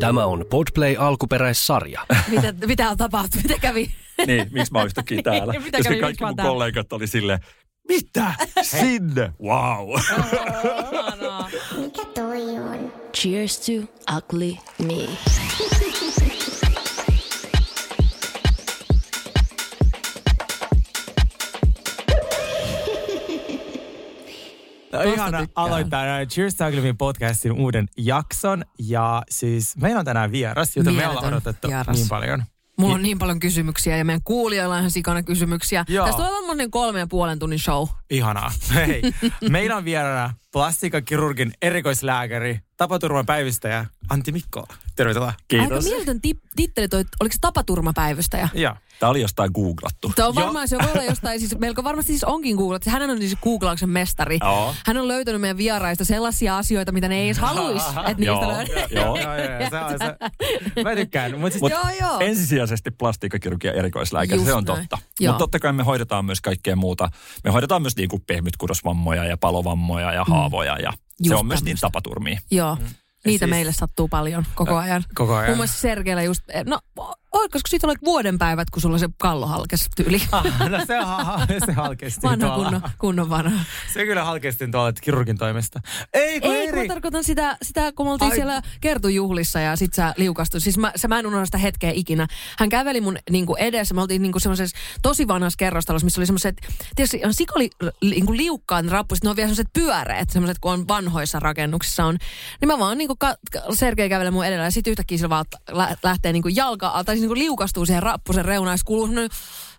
Tämä on Podplay alkuperäissarja. Mitä, mitä on tapahtunut? Mitä kävi? Niin, miksi mä oon yhtäkkiä täällä? Niin, mitä ja kävi, kaikki mun täällä? kollegat oli silleen, mitä? Sinne? Wow. Mikä toi on? Cheers to ugly me. No, ihana tykkään. aloittaa näin Cheers Me podcastin uuden jakson. Ja siis meillä on tänään vieras, jota me Mieletön ollaan odotettu vieras. niin paljon. Mulla on niin paljon kysymyksiä ja meidän kuulijoilla on ihan sikana kysymyksiä. Joo. Tästä tulee varmaan kolme ja puolen tunnin show. Ihanaa. Hei, meillä on vieraana plastiikkakirurgin erikoislääkäri, tapaturman päivystäjä Antti Mikko. Tervetuloa. Aika Kiitos. mieletön tip- titteli toi, oliko se tapaturmapäivystäjä? Joo. Tämä oli jostain googlattu. Tämä on Joo. varmaan, se voi olla jostain, siis melko varmasti siis onkin googlattu. Hän on siis googlauksen mestari. Joo. Hän on löytänyt meidän vieraista sellaisia asioita, mitä ne ei edes haluaisi, että niistä Joo, löydetään. joo. Joo, joo, joo, se on se. Mä tykkään. Mutta siis, Mut Joo, joo. ensisijaisesti plastiikkakirurgia erikoislääkäri, Just se on näin. totta. Mutta totta kai me hoidetaan myös kaikkea muuta. Me hoidetaan myös niin kuin pehmytkudosvammoja ja palovammoja ja haavoja ja se Mm. On myös niitä tämmöistä. tapaturmia. Joo. Niitä siis- meille sattuu paljon koko ajan. Koko ajan. Muun muassa Sergeillä just, no olisiko siitä ollut vuoden päivät, kun sulla se kallo halkes tyyli. Ah, no se, on, se halkesti Vanha tuolla. kunnon, kunnon vanha. Se kyllä halkestin tuolla kirurgin toimesta. Ei, kun Ei, kun eri. mä tarkoitan sitä, sitä kun me oltiin Ai. siellä kertujuhlissa ja sit sä liukastuit. Siis mä, se, mä en unohda sitä hetkeä ikinä. Hän käveli mun niin kuin edessä. Me oltiin niin kuin semmoisessa tosi vanhassa kerrostalossa, missä oli semmoiset, tietysti on sikoli niin kuin liukkaat rappuset. Ne on vielä semmoiset pyöreät, semmoiset kun on vanhoissa rakennuksissa on. Niin mä vaan niin kuin ka, Sergei kävelee mun edellä ja sitten yhtäkkiä se vaan lä, lähtee niin kuin jalka, tai niin kuin liukastuu siihen rappusen reunaan kuuluu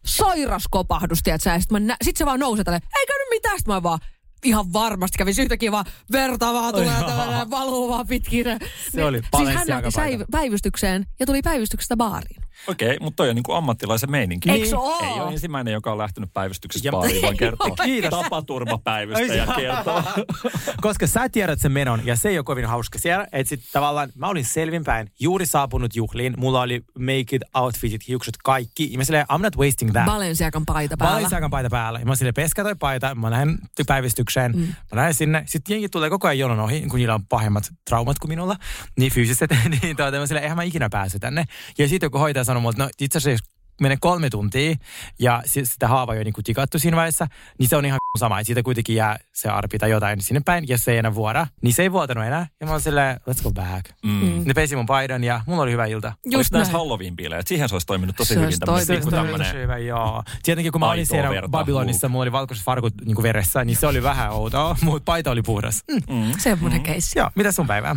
sairas kopahdus, tiedätkö? Ja sit, mä nä- sit se vaan nousee tälle, ei käynyt mitään. Sit mä vaan, ihan varmasti kävi yhtäkkiä vaan verta vaan tulee tällainen valuu vaan pitkin. Se oli Siis hän lähti säiv- päivystykseen ja tuli päivystyksestä baariin. Okei, mutta toi on niin kuin ammattilaisen meininki. Eiks oo? Ei ole ensimmäinen, joka on lähtenyt päivystyksestä Ja- baariin, vaan kertoo Kiitos. tapaturmapäivystäjä kertoo. Koska sä tiedät sen menon ja se ei ole kovin hauska siellä. Että sit tavallaan mä olin selvinpäin, juuri saapunut juhliin. Mulla oli make it outfitit, hiukset, kaikki. Ja mä silleen, I'm not wasting that. Balenciagan paita päällä. Balenciagan paita päällä. Ja mä silleen, peskä toi paita, mä lähden päivystykseen. Mm. Mä lähden sinne. Sitten jengi tulee koko ajan jonon ohi, kun niillä on pahemmat traumat kuin minulla. Niin fyysiset. niin tuota, mä silleen, eihän mä ikinä pääse tänne. Ja sitten joku hoitaja sanoi mulle, että no itse asiassa menee kolme tuntia ja si- sitä haavaa jo niin kuin tikattu siinä vaiheessa, niin se on ihan sama. Siitä kuitenkin jää se arpi tai jotain sinne päin, jos se ei enää vuoda. Niin se ei vuotanut enää. Ja mä oon silleen, let's go back. Mm. Ne pesi mun paidan ja mulla oli hyvä ilta. Just näissä näin. Halloween-bileet? Siihen se olisi toiminut tosi Se hyvin olisi tämmöinen toiminut. pikku tämmöinen. tosi hyvä, joo. Tietenkin kun mä olin siellä verta, Babylonissa, mulla oli valkoiset farkut niin veressä, niin se oli vähän outoa, mutta paita oli puhdas. Mm. Semmoinen keissi. Joo, mitä sun päivää?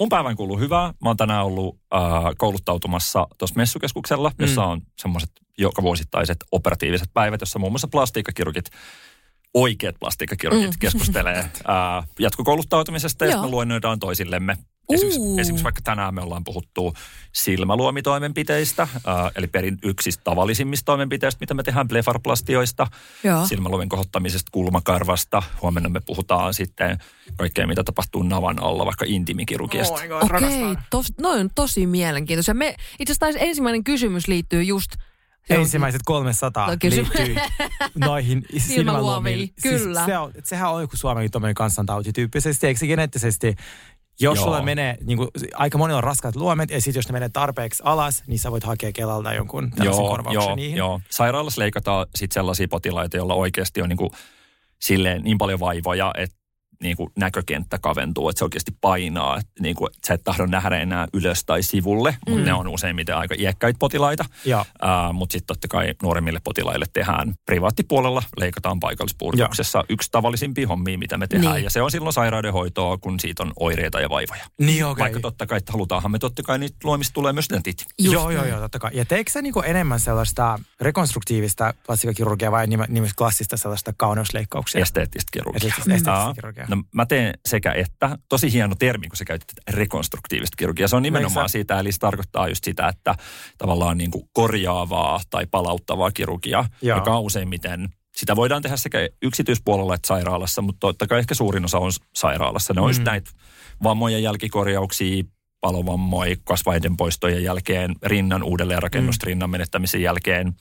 Mun päivän kuuluu hyvää. Mä oon tänään ollut äh, kouluttautumassa tuossa messukeskuksella, jossa on semmoiset joka vuosittaiset operatiiviset päivät, jossa muun muassa plastiikkakirurgit, oikeat plastiikkakirurgit mm. keskustelee äh, jatkokouluttautumisesta ja sitten me luennoidaan toisillemme. Esimerkiksi, Uu. esimerkiksi vaikka tänään me ollaan puhuttu silmäluomitoimenpiteistä, äh, eli perin yksistä tavallisimmista toimenpiteistä, mitä me tehdään blefarplastioista, Joo. silmäluomen kohottamisesta, kulmakarvasta. Huomenna me puhutaan sitten kaikkea, mitä tapahtuu navan alla, vaikka intimikirurgiasta. Okei, tos, noin on tosi mielenkiintoisia. Me, itse asiassa ensimmäinen kysymys liittyy just... Ensimmäiset 300 No, kysy- liittyy noihin silmäluomiin. kyllä. Siis se on, sehän on joku Suomenkin tuommoinen kansantauti tyyppisesti, eikö se geneettisesti? Jos Joo. sulla menee, niin kuin, aika monilla on raskaat luomet, ja sitten jos ne menee tarpeeksi alas, niin sä voit hakea Kelalta jonkun tällaisen Joo, korvauksen joo, niihin. joo. Sairaalassa leikataan sitten sellaisia potilaita, joilla oikeasti on niinku silleen niin paljon vaivoja, että niinku näkökenttä kaventuu, että se oikeasti painaa. Että niinku, että sä et tahdo nähdä enää ylös tai sivulle, mutta ne on useimmiten aika iäkkäitä potilaita. Uh, mutta sitten totta kai nuoremmille potilaille tehdään privaattipuolella, leikataan paikallispurkuksessa yksi tavallisimpia hommia, mitä me tehdään. Niin. Ja se on silloin sairaudenhoitoa, kun siitä on oireita ja vaivoja. Niin okei. Vaikka totta kai, että halutaanhan me totta kai niitä luomista tulee myös dentit. Just joo, joo, joo, totta kai. Ja teekö sä niinku enemmän sellaista rekonstruktiivista plastikakirurgiaa vai nime- nimessä klassista sellaista kauneusleikkauksia? Esteettistä kirurgiaa. Esteettistä- esteettistä Aa. kirurgiaa. No, mä teen sekä että. Tosi hieno termi, kun sä käytät rekonstruktiivista kirurgiaa. Se on nimenomaan Eikö sä- siitä, eli se tarkoittaa just sitä, että tavallaan niin kuin korjaavaa tai palauttavaa kirurgiaa, Joo. joka on useimmiten sitä voidaan tehdä sekä yksityispuolella että sairaalassa, mutta totta kai ehkä suurin osa on sairaalassa. Ne on just Mm. näitä vammojen jälkikorjauksia, palovammoja, kasvaiden poistojen jälkeen, rinnan uudelleenrakennusta, Mm. rinnan menettämisen jälkeen,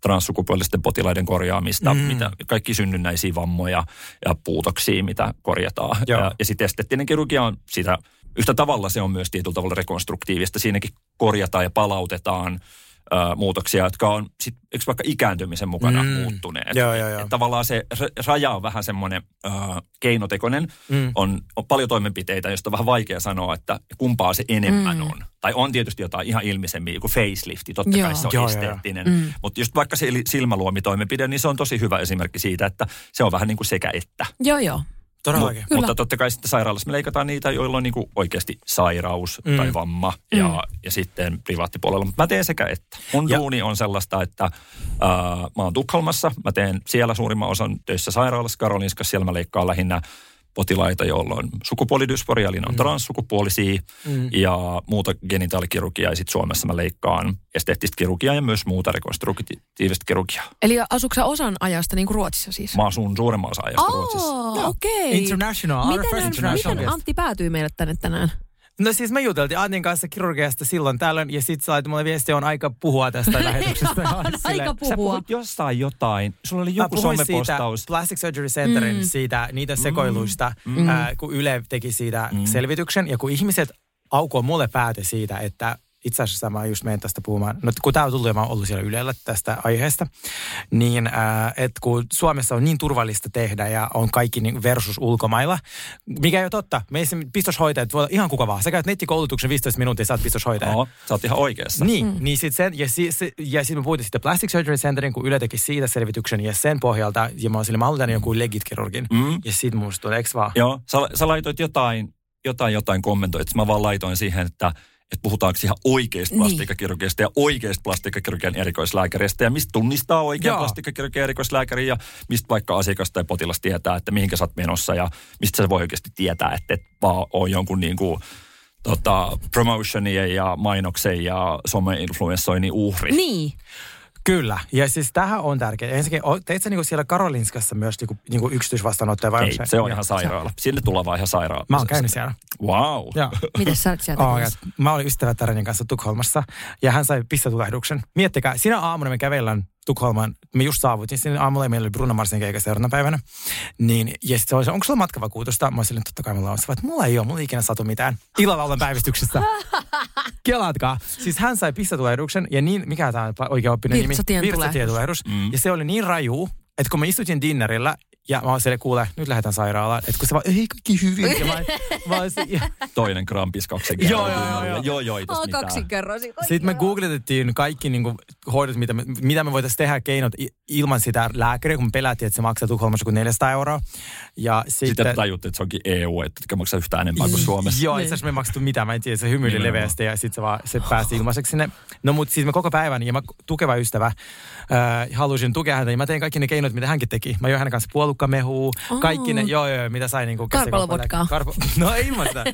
transsukupuolisten potilaiden korjaamista, Mm. mitä, kaikki synnynnäisiä vammoja ja puutoksia, mitä korjataan. Joo. Ja, ja sitten esteettinen kirurgia on sitä yhtä tavalla se on myös tietyllä tavalla rekonstruktiivista. Siinäkin korjataan ja palautetaan ö, muutoksia, jotka on sit, eikö vaikka ikääntymisen mukana Mm. muuttuneet. Joo, joo, joo. Et tavallaan se ra- raja on vähän semmoinen ö, keinotekoinen. Mm. On, on paljon toimenpiteitä, joista on vähän vaikea sanoa, että kumpaa se enemmän Mm. on. Tai on tietysti jotain ihan ilmisemmin, joku facelifti, totta Joo. kai se on Joo, joo, joo. esteettinen. Mm. Mutta just vaikka se silmäluomitoimenpide, niin se on tosi hyvä esimerkki siitä, että se on vähän niin kuin sekä että. Joo, joo. Todellakin. Kyllä. Mutta totta kai sitten sairaalassa me leikataan niitä, joilla on niin kuin oikeasti sairaus Mm. mm. tai vamma ja, ja sitten privaattipuolella. Mutta mä teen sekä että. Mun ja. duuni on sellaista, että äh, mä oon Tukholmassa. Mä teen siellä suurimman osan töissä sairaalassa Karolinskassa. Siellä mä leikkaan lähinnä potilaita, joilla on sukupuolidysforia, eli ne on Mm. transsukupuolisia Mm. ja muuta genitaalikirurgiaa. Ja sitten Suomessa mä leikkaan esteettistä kirurgiaa ja myös muuta rekonstruktiivista kirurgiaa. Eli asutko sä osan ajasta niin kuin Ruotsissa siis? Mä asun suurimman osan ajasta Ruotsissa. Oh, okei. International, our Miten, international miten. Antti päätyi meille tänne tänään? No siis me juteltiin Antin kanssa kirurgiasta silloin tällöin ja sitten sä laitat mulle viestiä, on aika puhua tästä lähetyksestä. Olin Aika silleen, Sä puhua. puhuit jostain jotain. Sulla oli joku puhuin siitä somepostaus. Plastic Surgery Centerin Mm. siitä, niitä sekoiluista, Mm. ää, kun Yle teki siitä Mm. selvityksen. Ja kun ihmiset aukoo mulle pääte siitä, että itse asiassa mä just menen tästä puhumaan, no kun tämä on tullut ja mä oon ollut siellä Ylellä tästä aiheesta, niin ää, että kun Suomessa on niin turvallista tehdä ja on kaikki niin versus ulkomailla, mikä ei ole totta. Meissä pistoshoitajat voi olla ihan kuka vaan. Sä käyt nettikoulutuksen 15 minuuttia, sä oot pistoshoitaja. Joo, sä oot ihan oikeassa. Niin, mm. niin sit sen, ja, si, se, ja sitten me puhuttiin sitten Plastic Surgery Centerin, kun Yle teki siitä selvityksen, ja sen pohjalta, ja mä oon sille, mä haluan joku legit-kirurgin. Mm. Ja sit musta tuli, eikö vaan? Joo, sä, sä laitoit jotain, jotain, jotain kommentoit. Mä vaan laitoin siihen, että, että puhutaanko ihan oikeista Niin. plastiikkakirurgiasta ja oikeista plastiikkakirurgian erikoislääkäristä ja mistä tunnistaa oikean Joo. plastiikkakirurgian erikoislääkärin ja mistä vaikka asiakas tai potilas tietää, että mihinkä sä oot menossa ja mistä se voi oikeasti tietää, että et vaan on jonkun niin kuin, tota, promotionien ja mainoksen ja some-influenssoinnin uhri. Niin. Kyllä, ja siis tähän on tärkeää. Ensinnäkin, teit sä niinku siellä Karolinskassa myös niinku, niinku yksityisvastaanottaja vai Ei, onko se on ihan sairaala. Sinne tullaan vaan ihan sairaala. Mä oon käynyt siellä. Wow. Joo. Miten sä sieltä Oh, mä olin ystävättärenin kanssa Tukholmassa ja hän sai pistotulehduksen. Miettikää, sinä aamuna me kävellään Tukholmaan, me just saavutin sinne aamulla ja meillä oli Bruno Marsin keikka seuraavana päivänä. Niin, ja sitten se oli se, onko sulla matkavakuutusta? Mä olisin, totta kai mulla on. Se, että mulla ei ole, mulla ei ikinä satu mitään. Illalla olen päivystyksessä. Kelaatkaa. Siis hän sai pistotulehduksen ja niin, mikä tämä on oikea oppinen nimi? Virtsatien Virtsatietulehdus. Mm. Ja se oli niin raju, että kun mä istutin dinnerillä ja mä olin siellä, kuule, nyt lähdetään sairaalaan. Että kun se vaan, ei kaikki hyvin. Ja mä, mä se- ja, Toinen krampis kaksen Joo, kerran. joo, joo, joo. joo, joo, ei Oh, mitään. kaksi kerrosin. Sitten me googletettiin kaikki niin kuin, hoidot, mitä me, mitä me voitaisiin tehdä keinot ilman sitä lääkäriä, kun me pelättiin, että se maksaa Tukholmassa kuin 400 euroa. Ja sitten, Sitten tajuttiin, että se onkin EU, että maksaa yhtään enempää kuin Suomessa. Joo, Niin. itse asiassa me ei maksettu mitään. Mä en tiedä, se hymyili leveästi ja sitten se, vaan, se pääsi ilmaiseksi sinne. No mutta siis me koko päivän, ja mä tukeva ystävä, äh, halusin tukea häntä, ja mä tein kaikki ne keinot, mitä hänkin teki. Mä join hänen kanssa puolukkamehua, Oh. kaikki ne, joo, joo, mitä sai niin kuin Karpalovodkaa. Karpo, no ei ilman sitä.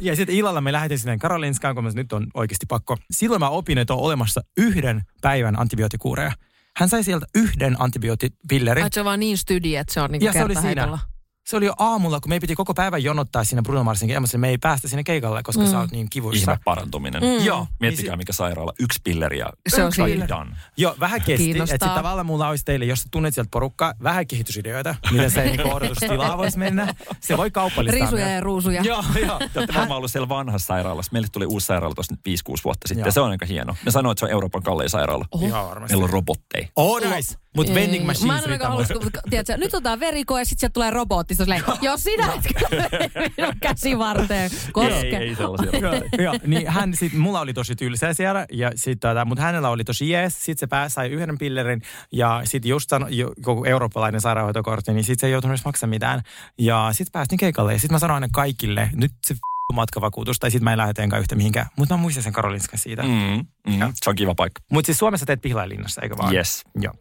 Ja sitten illalla me lähdettiin sinne Karolinskaan, kun mä nyt on oikeasti pakko. Silloin mä opin, että on olemassa yhden päivän antibioottikuureja. Hän sai sieltä yhden antibioottipillerin. Ai, se on vaan niin stydi, että se on niinku Ja se oli siinä. Se oli jo aamulla, kun me piti koko päivän jonottaa siinä Bruno Marsin kemässä. Me ei päästä sinne keikalle, koska mm. sä oot niin kivuissa. Ihme parantuminen. Mm. Joo. Miettikää, Niin mikä sairaala. Yksi pilleri ja Se on done. Joo, vähän kesti. Että tavallaan mulla olisi teille, jos tunnet sieltä porukkaa, vähän kehitysideoita, miten se niin odotustilaa voisi mennä. Se voi kaupallistaa Riisuja myös. ja ruusuja. Joo, joo. Te olette varmaan ollut siellä vanhassa sairaalassa. Meille tuli uusi sairaala tuossa nyt 5-6 vuotta sitten. Joo. Se on aika hieno. Ne sanoo, että se on Euroopan kallein sairaala. Oho. Ihan varmasti. Meillä on robotteja. Oh, nice. Mutta vending Mä machines en ainakaan mulle. kun, tiedätkö, nyt otetaan verikoe ja sitten sieltä tulee robotti. Silleen, jos sinä et minun käsivarteen koske. Ei, ei sellaisia. Joo, niin hän sit, mulla oli tosi tylsää siellä, ja sit, tota, mutta hänellä oli tosi jees. Sitten se pääsi, sai yhden pillerin, ja sitten just sano, jo, koko eurooppalainen sairaanhoitokortti, niin sitten se ei joutunut edes maksamaan mitään. Ja sitten päästiin keikalle, ja sitten mä sanoin aina kaikille, nyt se f- matkavakuutus, tai sitten mä en lähde enkä yhtä mihinkään. Mutta mä muistan sen Karolinskan siitä. Mm. Mm, mm, se on kiva paikka. Mutta siis Suomessa teet Pihlailinnossa, eikö vaan? Yes. Joo.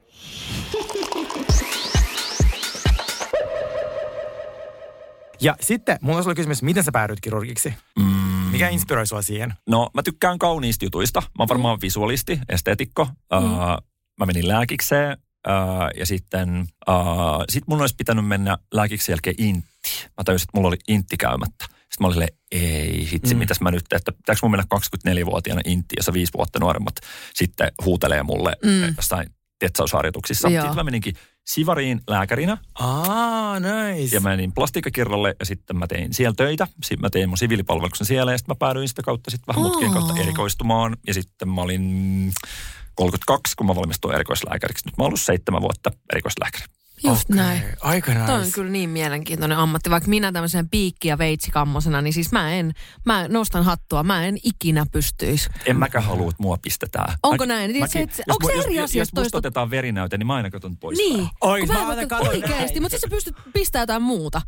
Ja sitten mulla olisi ollut kysymys, miten sä päädyit kirurgiksi? Mm. Mikä inspiroi sua siihen? No, mä tykkään kauniista jutuista. Mä oon varmaan visualisti, esteetikko. Mm. Uh, mä menin lääkikseen uh, ja sitten uh, sit mun olisi pitänyt mennä lääkiksen jälkeen intti. Mä tajusin, että mulla oli intti käymättä. Sitten mä olin silleen, ei hitsi, mm. mitäs mä nyt, että pitääkö mun mennä 24-vuotiaana inttiin, jossa viisi vuotta nuoremmat sitten huutelee mulle mm. jostain tetsausharjoituksissa. Joo. Sitten mä meninkin Sivariin lääkärinä Aa, nice. ja mä menin plastiikkakirralle ja sitten mä tein siellä töitä. Sitten mä tein mun siviilipalveluksen siellä ja sitten mä päädyin sitä kautta sitten vähän mutkien kautta erikoistumaan. Ja sitten mä olin 32, kun mä valmistuin erikoislääkäriksi. Nyt mä oon ollut seitsemän vuotta erikoislääkäri. Just Okei, näin. Aika nice. Toi on kyllä niin mielenkiintoinen ammatti. Vaikka minä tämmöisen piikki- ja veitsikammosena, niin siis mä en, mä nostan hattua, mä en ikinä pystyisi. En mäkään halua, että mua pistetään. Onko näin? Niin mäkin- se, että- jos onko se eri asia, Jos jos musta otetaan verinäyte, niin mä aina katson pois. Niin. Oi, kun mä mä aina katon mutta sitten sä pystyt pistämään jotain muuta.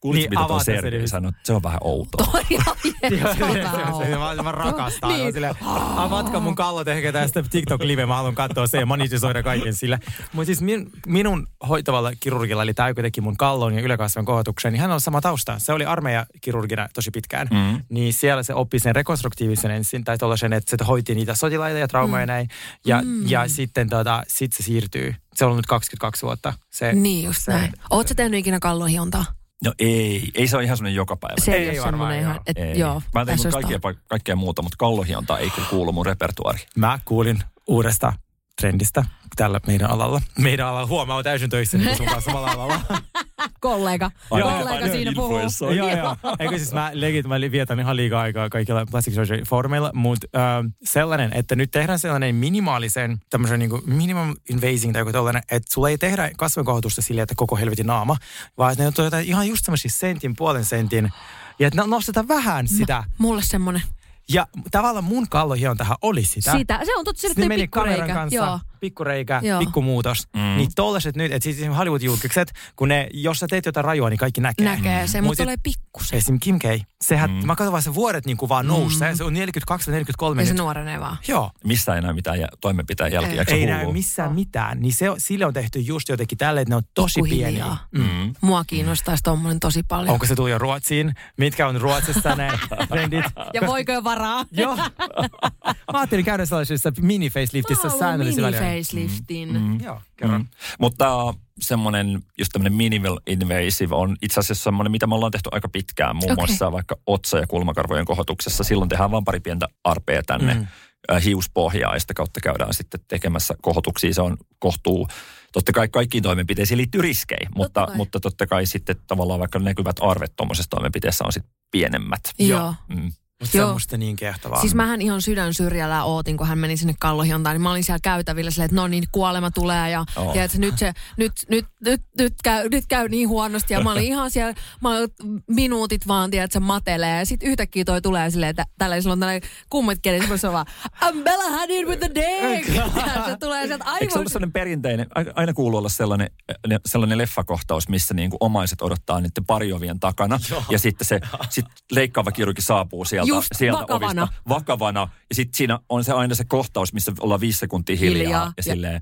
Kuulitko, Niin, mitä tuo avata se Sergei sanoi? Se on vähän outoa. Toi on jees, se- on. se- Mä, mä rakastan. Niin. Silleen, avatkaa mun kallot ehkä tästä TikTok-live, mä haluan katsoa sen ja monetisoida kaiken sillä. Mutta siis min, minun hoitavalla kirurgilla, eli tämä joka teki mun kallon ja yläkasvan kohotuksen, niin hän on sama tausta. Se oli armeijakirurgina tosi pitkään. Mm. Niin siellä se oppi sen rekonstruktiivisen ensin, tai tuollaisen, että se hoiti niitä sotilaita ja traumaa ja näin. Ja, ja sitten tota, sit se siirtyy. Se on ollut nyt 22 vuotta. Se, Niin just se- näin. Ootko tehnyt ikinä kallon hiontaa? No ei, ei se ole ihan semmoinen joka päivä. Se ei, Ei ole varmaan, ihan, että ei. joo. Mä olisi kaikkea, kaikkea muuta, mutta kallohionta ei kyllä kuulu mun repertuaariin. Mä kuulin uudesta trendistä tällä meidän alalla. Meidän alalla huomaa on täysin töissä niin sun kanssa samalla alalla. kollega. Aivan- kollega aivan siinä puhuu. joo, joo. Eikö siis mä legit, mä vietän ihan liikaa aikaa kaikilla plastic surgery foorumeilla, mutta äh, sellainen, että nyt tehdään sellainen minimaalisen, tämmöisen niin kuin minimum invasing tai joku tällainen, että sulla ei tehdä kasvokohotusta silleen, että koko helvetin naama, vaan että ne on jotain ihan just semmoisia sentin, puolen sentin, ja että no- nostetaan vähän sitä. Mulle semmonen. Ja tavallaan mun kallohiontahan oli sitä. Sitä, se on totta, se meni kameran pikkureikä. kanssa, Joo. Pikkureikä, Joo. pikkumuutos. Mm. Niin tollaset nyt, että siis Hollywood-julkikset, kun ne, jos sä teet jotain rajua, niin kaikki näkee. Näkee se, Mut mutta tulee pikkusen. Esim. Kim K. Sehän, Mm. mm. mä katson vaan se vuodet niin kuin vaan nousee. Se on 42 tai 43 Ja se nuorenee vaan. Joo. Missä ei näy mitään jä- toimenpiteen jälkiä, Ei. Ei näy missään mitään. Niin se, on- sille on tehty just jotenkin tälle, että ne on tosi pieniä. Pikkuhiljaa. Mm. Mua kiinnostaisi tommonen tosi paljon. Onko se tullut jo Ruotsiin? Mitkä on Ruotsissa ne trendit? Ja voiko jo varaa? Joo. Mä ajattelin käydä sellaisessa haluan säännöllisellä väliä. mini-faceliftin. Mm. Joo, kerran. Mm. Mutta semmoinen, just tämmöinen minimal invasive on itse asiassa semmoinen, mitä me ollaan tehty aika pitkään. Muun Okei. muassa vaikka otsa- ja kulmakarvojen kohotuksessa. Silloin tehdään vain pari pientä arpea tänne Mm. mm. hiuspohjaa ja sitä kautta käydään sitten tekemässä kohotuksia. Se on kohtuu. Totta kai kaikkiin toimenpiteisiin liittyy riskejä, mutta, kai. mutta totta kai sitten tavallaan vaikka näkyvät arvet tuommoisessa toimenpiteessä on sitten pienemmät. Joo. Mm. Mutta se Joo. on musta niin kehtovaa. Siis mähän ihan sydän syrjällä ootin, kun hän meni sinne kallohiontaan, niin mä olin siellä käytävillä silleen, että no niin, kuolema tulee ja, Oh. ja että nyt, se, nyt, nyt, nyt, nyt, käy, nyt käy niin huonosti. Ja mä olin ihan siellä, mä olin minuutit vaan, tiedät, että se matelee. Ja sitten yhtäkkiä toi tulee silleen, että tällä sillä on tällainen kummat kieli, se on vaan, I'm Bella Hadid with the dick. Ja se tulee sieltä Eikö se aivan... ollut sellainen perinteinen, aina- kuuluu olla sellainen, sellainen leffakohtaus, missä niin kuin omaiset odottaa niiden pariovien takana. Ja sitten se sit leikkaava kirurgi saapuu sieltä, Just sieltä vakavana. ovista vakavana. Ja sitten siinä on se aina se kohtaus, missä ollaan viisi sekuntia hiljaa, Hiljaa. hiljaa. ja Ja- silleen,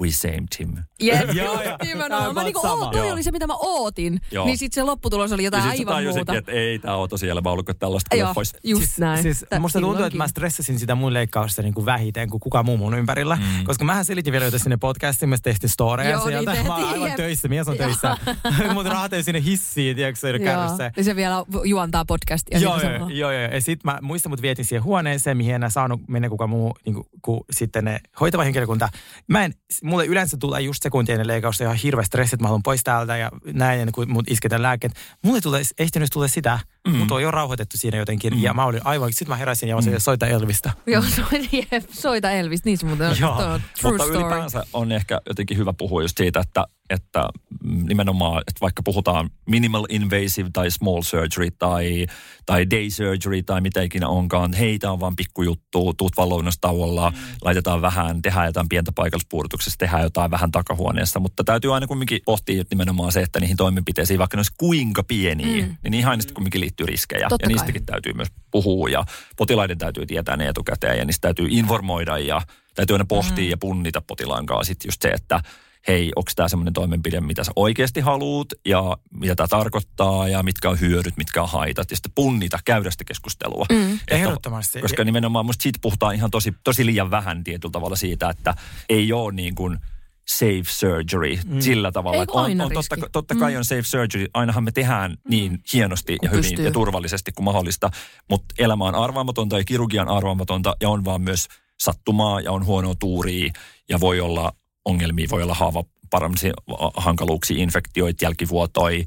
we saved him. Jep, Joo, joo. nimenomaan. Mä Aivan niinku, oo, toi Joo. oli se, mitä mä ootin. Joo. Niin sitten se lopputulos oli Ja jotain sitten sä aivan tajusitkin, muuta. että ei tämä ole tosiaan elämä ollut kuin tällaista Joo, leffoista. just siis, näin. Siis Tä- musta tuntuu, että mä stressasin sitä mun leikkausta niin kuin vähiten kuin kukaan muu mun ympärillä. Mm. Koska mähän selitin vielä jotain sinne podcastiin, mä tehtiin storeja Joo, sieltä. niin mä oon aivan töissä, mies on töissä. Mut rahatein sinne hissiin, tiedätkö, se Joo. kärryssä. Ja se vielä juontaa podcastia. Joo, siinä joo, joo, joo. Ja sit mä muistan, mut vietin siihen huoneeseen, mihin enää saanut mennä kukaan muu, niin kuin, kuin sitten ne hoitava henkilökunta. Mä en, mulle yleensä tulee just sekuntia ennen leikkausta ihan hirveä stressi, että mä haluan pois täältä ja näin, ja kun mut isketään lääkkeet. Mulle tulee, ei sitten tule sitä, mm. mut on jo rauhoitettu siinä jotenkin. Mm. Ja mä olin aivan, sit mä heräsin ja mä mm. soita Elvistä. Joo, soita, soita Elvis, niin se muuten on. Joo. True Mutta story. ylipäänsä on ehkä jotenkin hyvä puhua just siitä, että, että nimenomaan, että vaikka puhutaan minimal invasive tai small surgery tai, tai day surgery tai mitä ikinä onkaan, heitä on vaan pikkujuttu, tuut vaan lounastauolla, mm. laitetaan vähän, tehdään jotain pientä paikallispuudutuksessa, tehdään jotain vähän takahuoneessa, mutta täytyy aina kumminkin pohtia että nimenomaan se, että niihin toimenpiteisiin, vaikka ne olisi kuinka pieniä, mm. niin niihin aina sitten kumminkin liittyy riskejä Totta ja kai. niistäkin täytyy myös puhua ja potilaiden täytyy tietää ne etukäteen ja niistä täytyy informoida ja täytyy aina pohtia mm. ja punnita potilaan kanssa sitten just se, että hei, onko tämä semmoinen toimenpide, mitä sä oikeasti haluut ja mitä tämä tarkoittaa ja mitkä on hyödyt, mitkä on haitat ja sitten punnita, käydä sitä keskustelua. Mm. Ehdottomasti. Koska nimenomaan musta siitä puhutaan ihan tosi, tosi liian vähän tietyllä tavalla siitä, että ei ole niin kuin safe surgery mm. sillä tavalla. Ei, että kun on, on totta, totta kai on safe surgery. Ainahan me tehdään niin hienosti ja hyvin pystyy. ja turvallisesti kuin mahdollista, mutta elämä on arvaamatonta ja kirurgia on arvaamatonta ja on vaan myös sattumaa ja on huonoa tuuria ja voi olla ongelmia, voi olla haava paramisia hankaluuksia, infektioita, jälkivuotoi,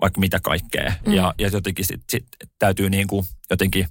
vaikka mitä kaikkea. Mm. Ja, ja jotenkin sit, sit täytyy niin kuin jotenkin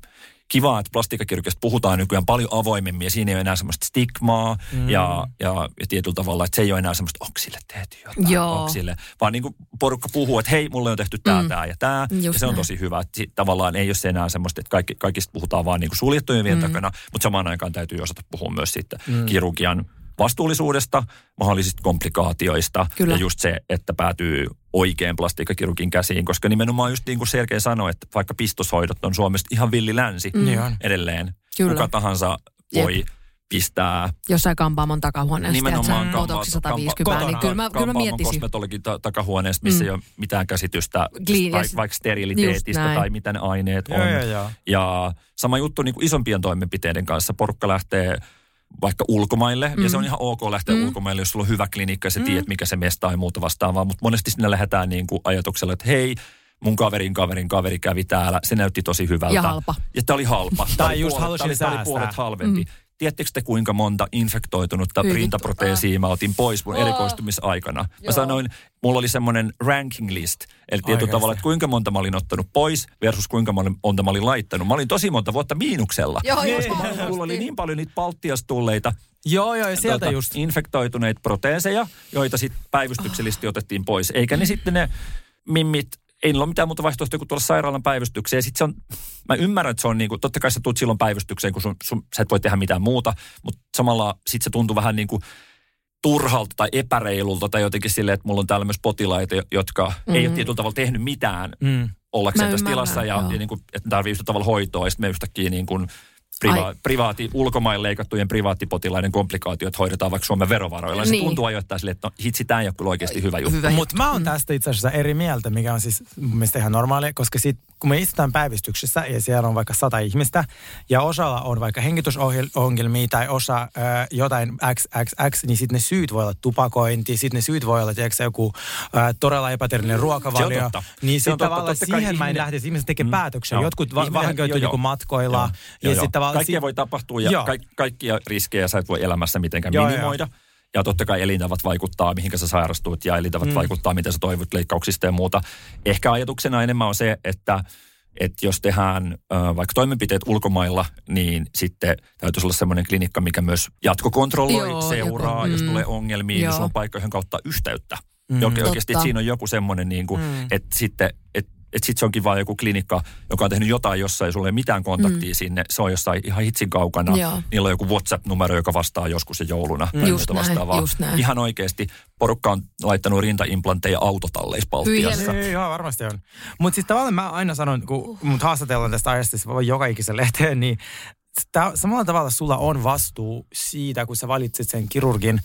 kiva, että plastiikkakirurgiasta puhutaan nykyään paljon avoimemmin ja siinä ei ole enää semmoista stigmaa mm. ja, ja, ja tietyllä tavalla, että se ei ole enää semmoista oksille tehty jotain, Joo. oksille. Vaan niin kuin porukka puhuu, että hei, mulle on tehty tämä, Mm. tämä ja tämä. Ja Just se on näin. tosi hyvä. Että sit tavallaan ei ole se enää semmoista, että kaikki, kaikista puhutaan vaan niin kuin suljettujen mm. takana, mutta samaan aikaan täytyy osata puhua myös siitä mm. kirurgian vastuullisuudesta, mahdollisista komplikaatioista Kyllä. ja just se, että päätyy oikein plastiikkakirurgin käsiin, koska nimenomaan just niin kuin Sergei sanoi, että vaikka pistoshoidot on Suomesta ihan villi länsi mm. Niin edelleen. Kyllä. Kuka tahansa voi pistää Jossain kampaamon takahuoneessa, nimenomaan botoksi 150, kotona. niin kyllä mä, kyllä mä miettisin. kosmetologin ta- takahuoneessa, missä Mm. ei ole mitään käsitystä tai, yes. vaikka steriliteetistä tai mitä ne aineet on. Joo, joo, joo. Ja sama juttu niin kuin isompien toimenpiteiden kanssa. Porukka lähtee vaikka ulkomaille, mm. ja se on ihan ok lähteä mm. ulkomaille, jos sulla on hyvä klinikka ja sä tiedät, mikä se mesta ja muuta vastaavaa. Mutta monesti sinne lähdetään niin kuin ajatuksella, että hei, mun kaverin kaverin kaveri kävi täällä, se näytti tosi hyvältä. Ja halpa. Ja tämä oli halpa. Tää Tai oli just puolet- halusin tää oli- tää oli puolet halvempi. Mm. Tiedättekö te kuinka monta infektoitunutta Hyi vittu, rintaproteesia mä otin pois mun Oh. erikoistumisaikana? Mä Joo. sanoin, mulla oli semmoinen ranking list, eli tietyllä tavalla, että kuinka monta mä olin ottanut pois versus kuinka monta- mä olin laittanut. Mä olin tosi monta vuotta miinuksella. Joo, just Koska mulla- mulla oli niin paljon niitä palttiastulleita Joo, joo, ja sieltä tota, just. infektoituneita proteeseja, joita sitten päivystyksellisesti otettiin pois. Eikä ne sitten ne mimmit, ei niillä ole mitään muuta vaihtoehtoa kuin tulla sairaalan päivystykseen. Sitten se on, mä ymmärrän, että se on niin kuin, totta kai sä tulet silloin päivystykseen, kun sun, sun, sä et voi tehdä mitään muuta, mutta samalla sitten se tuntuu vähän niin kuin turhalta tai epäreilulta tai jotenkin silleen, että mulla on täällä myös potilaita, jotka mm. ei ole tietyllä tavalla tehnyt mitään Mm. ollakseen Mä tässä tilassa ja, joo. ja niin kuin, että tarvii tavalla hoitoa ja sitten me yhtäkkiä niin kuin priva, privaati, ulkomaille leikattujen privaattipotilaiden komplikaatiot hoidetaan vaikka Suomen verovaroilla. Niin. Se tuntuu ajoittain silleen, että no, hitsi, tämä ei ole kyllä oikeasti hyvä juttu. Mutta mä oon tästä itse asiassa eri mieltä, mikä on siis mun mielestä ihan normaali, koska sit, kun me istutaan päivystyksessä ja siellä on vaikka sata ihmistä ja osalla on vaikka hengitysongelmia tai osa äh, jotain XXX, niin sitten ne syyt voi olla tupakointi, sitten ne syyt voi olla tiedätkö, joku äh, todella epäterveellinen ruokavalio. totta. Niin Se on totta. tavallaan Totta siihen mä en ihminen- lähtisi, ihmiset tekee Mm. päätöksiä. Joo. Jotkut va- Ihminen- vahinkoituu joo, joo. joku matkoilla. Joo, ja joo, sit tavallaan Kaikkia si- voi tapahtua ja Joo. kaik, kaikkia riskejä sä et voi elämässä mitenkään Joo, minimoida. Ja totta kai elintavat vaikuttaa, mihinkä sä sairastut ja elintavat mm. vaikuttaa, miten sä toivot leikkauksista ja muuta. Ehkä ajatuksena enemmän on se, että että jos tehdään vaikka toimenpiteet ulkomailla, niin sitten täytyisi olla semmoinen klinikka, mikä myös jatkokontrolloi, Joo, seuraa, joku, jos mm. tulee ongelmia, niin Joo. sulla on paikka, johon kautta yhteyttä. Mm. Oikeasti, siinä on joku semmoinen, niin kuin, Mm. mm. että sitten, että että sitten se onkin vaan joku klinikka, joka on tehnyt jotain jossain, sulla ei ole mitään kontaktia mm. sinne, se on jossain ihan hitsin kaukana. Joo. Niillä on joku WhatsApp-numero, joka vastaa joskus se jouluna. tai Just näin, vastaavaa. just näin. Ihan oikeasti porukka on laittanut rintaimplanteja autotalleissa Baltiassa. Ei, joo, varmasti on. Mutta siis tavallaan mä aina sanon, kun mut haastatellaan tästä aiheesta, se voi joka ikisen lehteen, niin tää, samalla tavalla sulla on vastuu siitä, kun sä valitset sen kirurgin,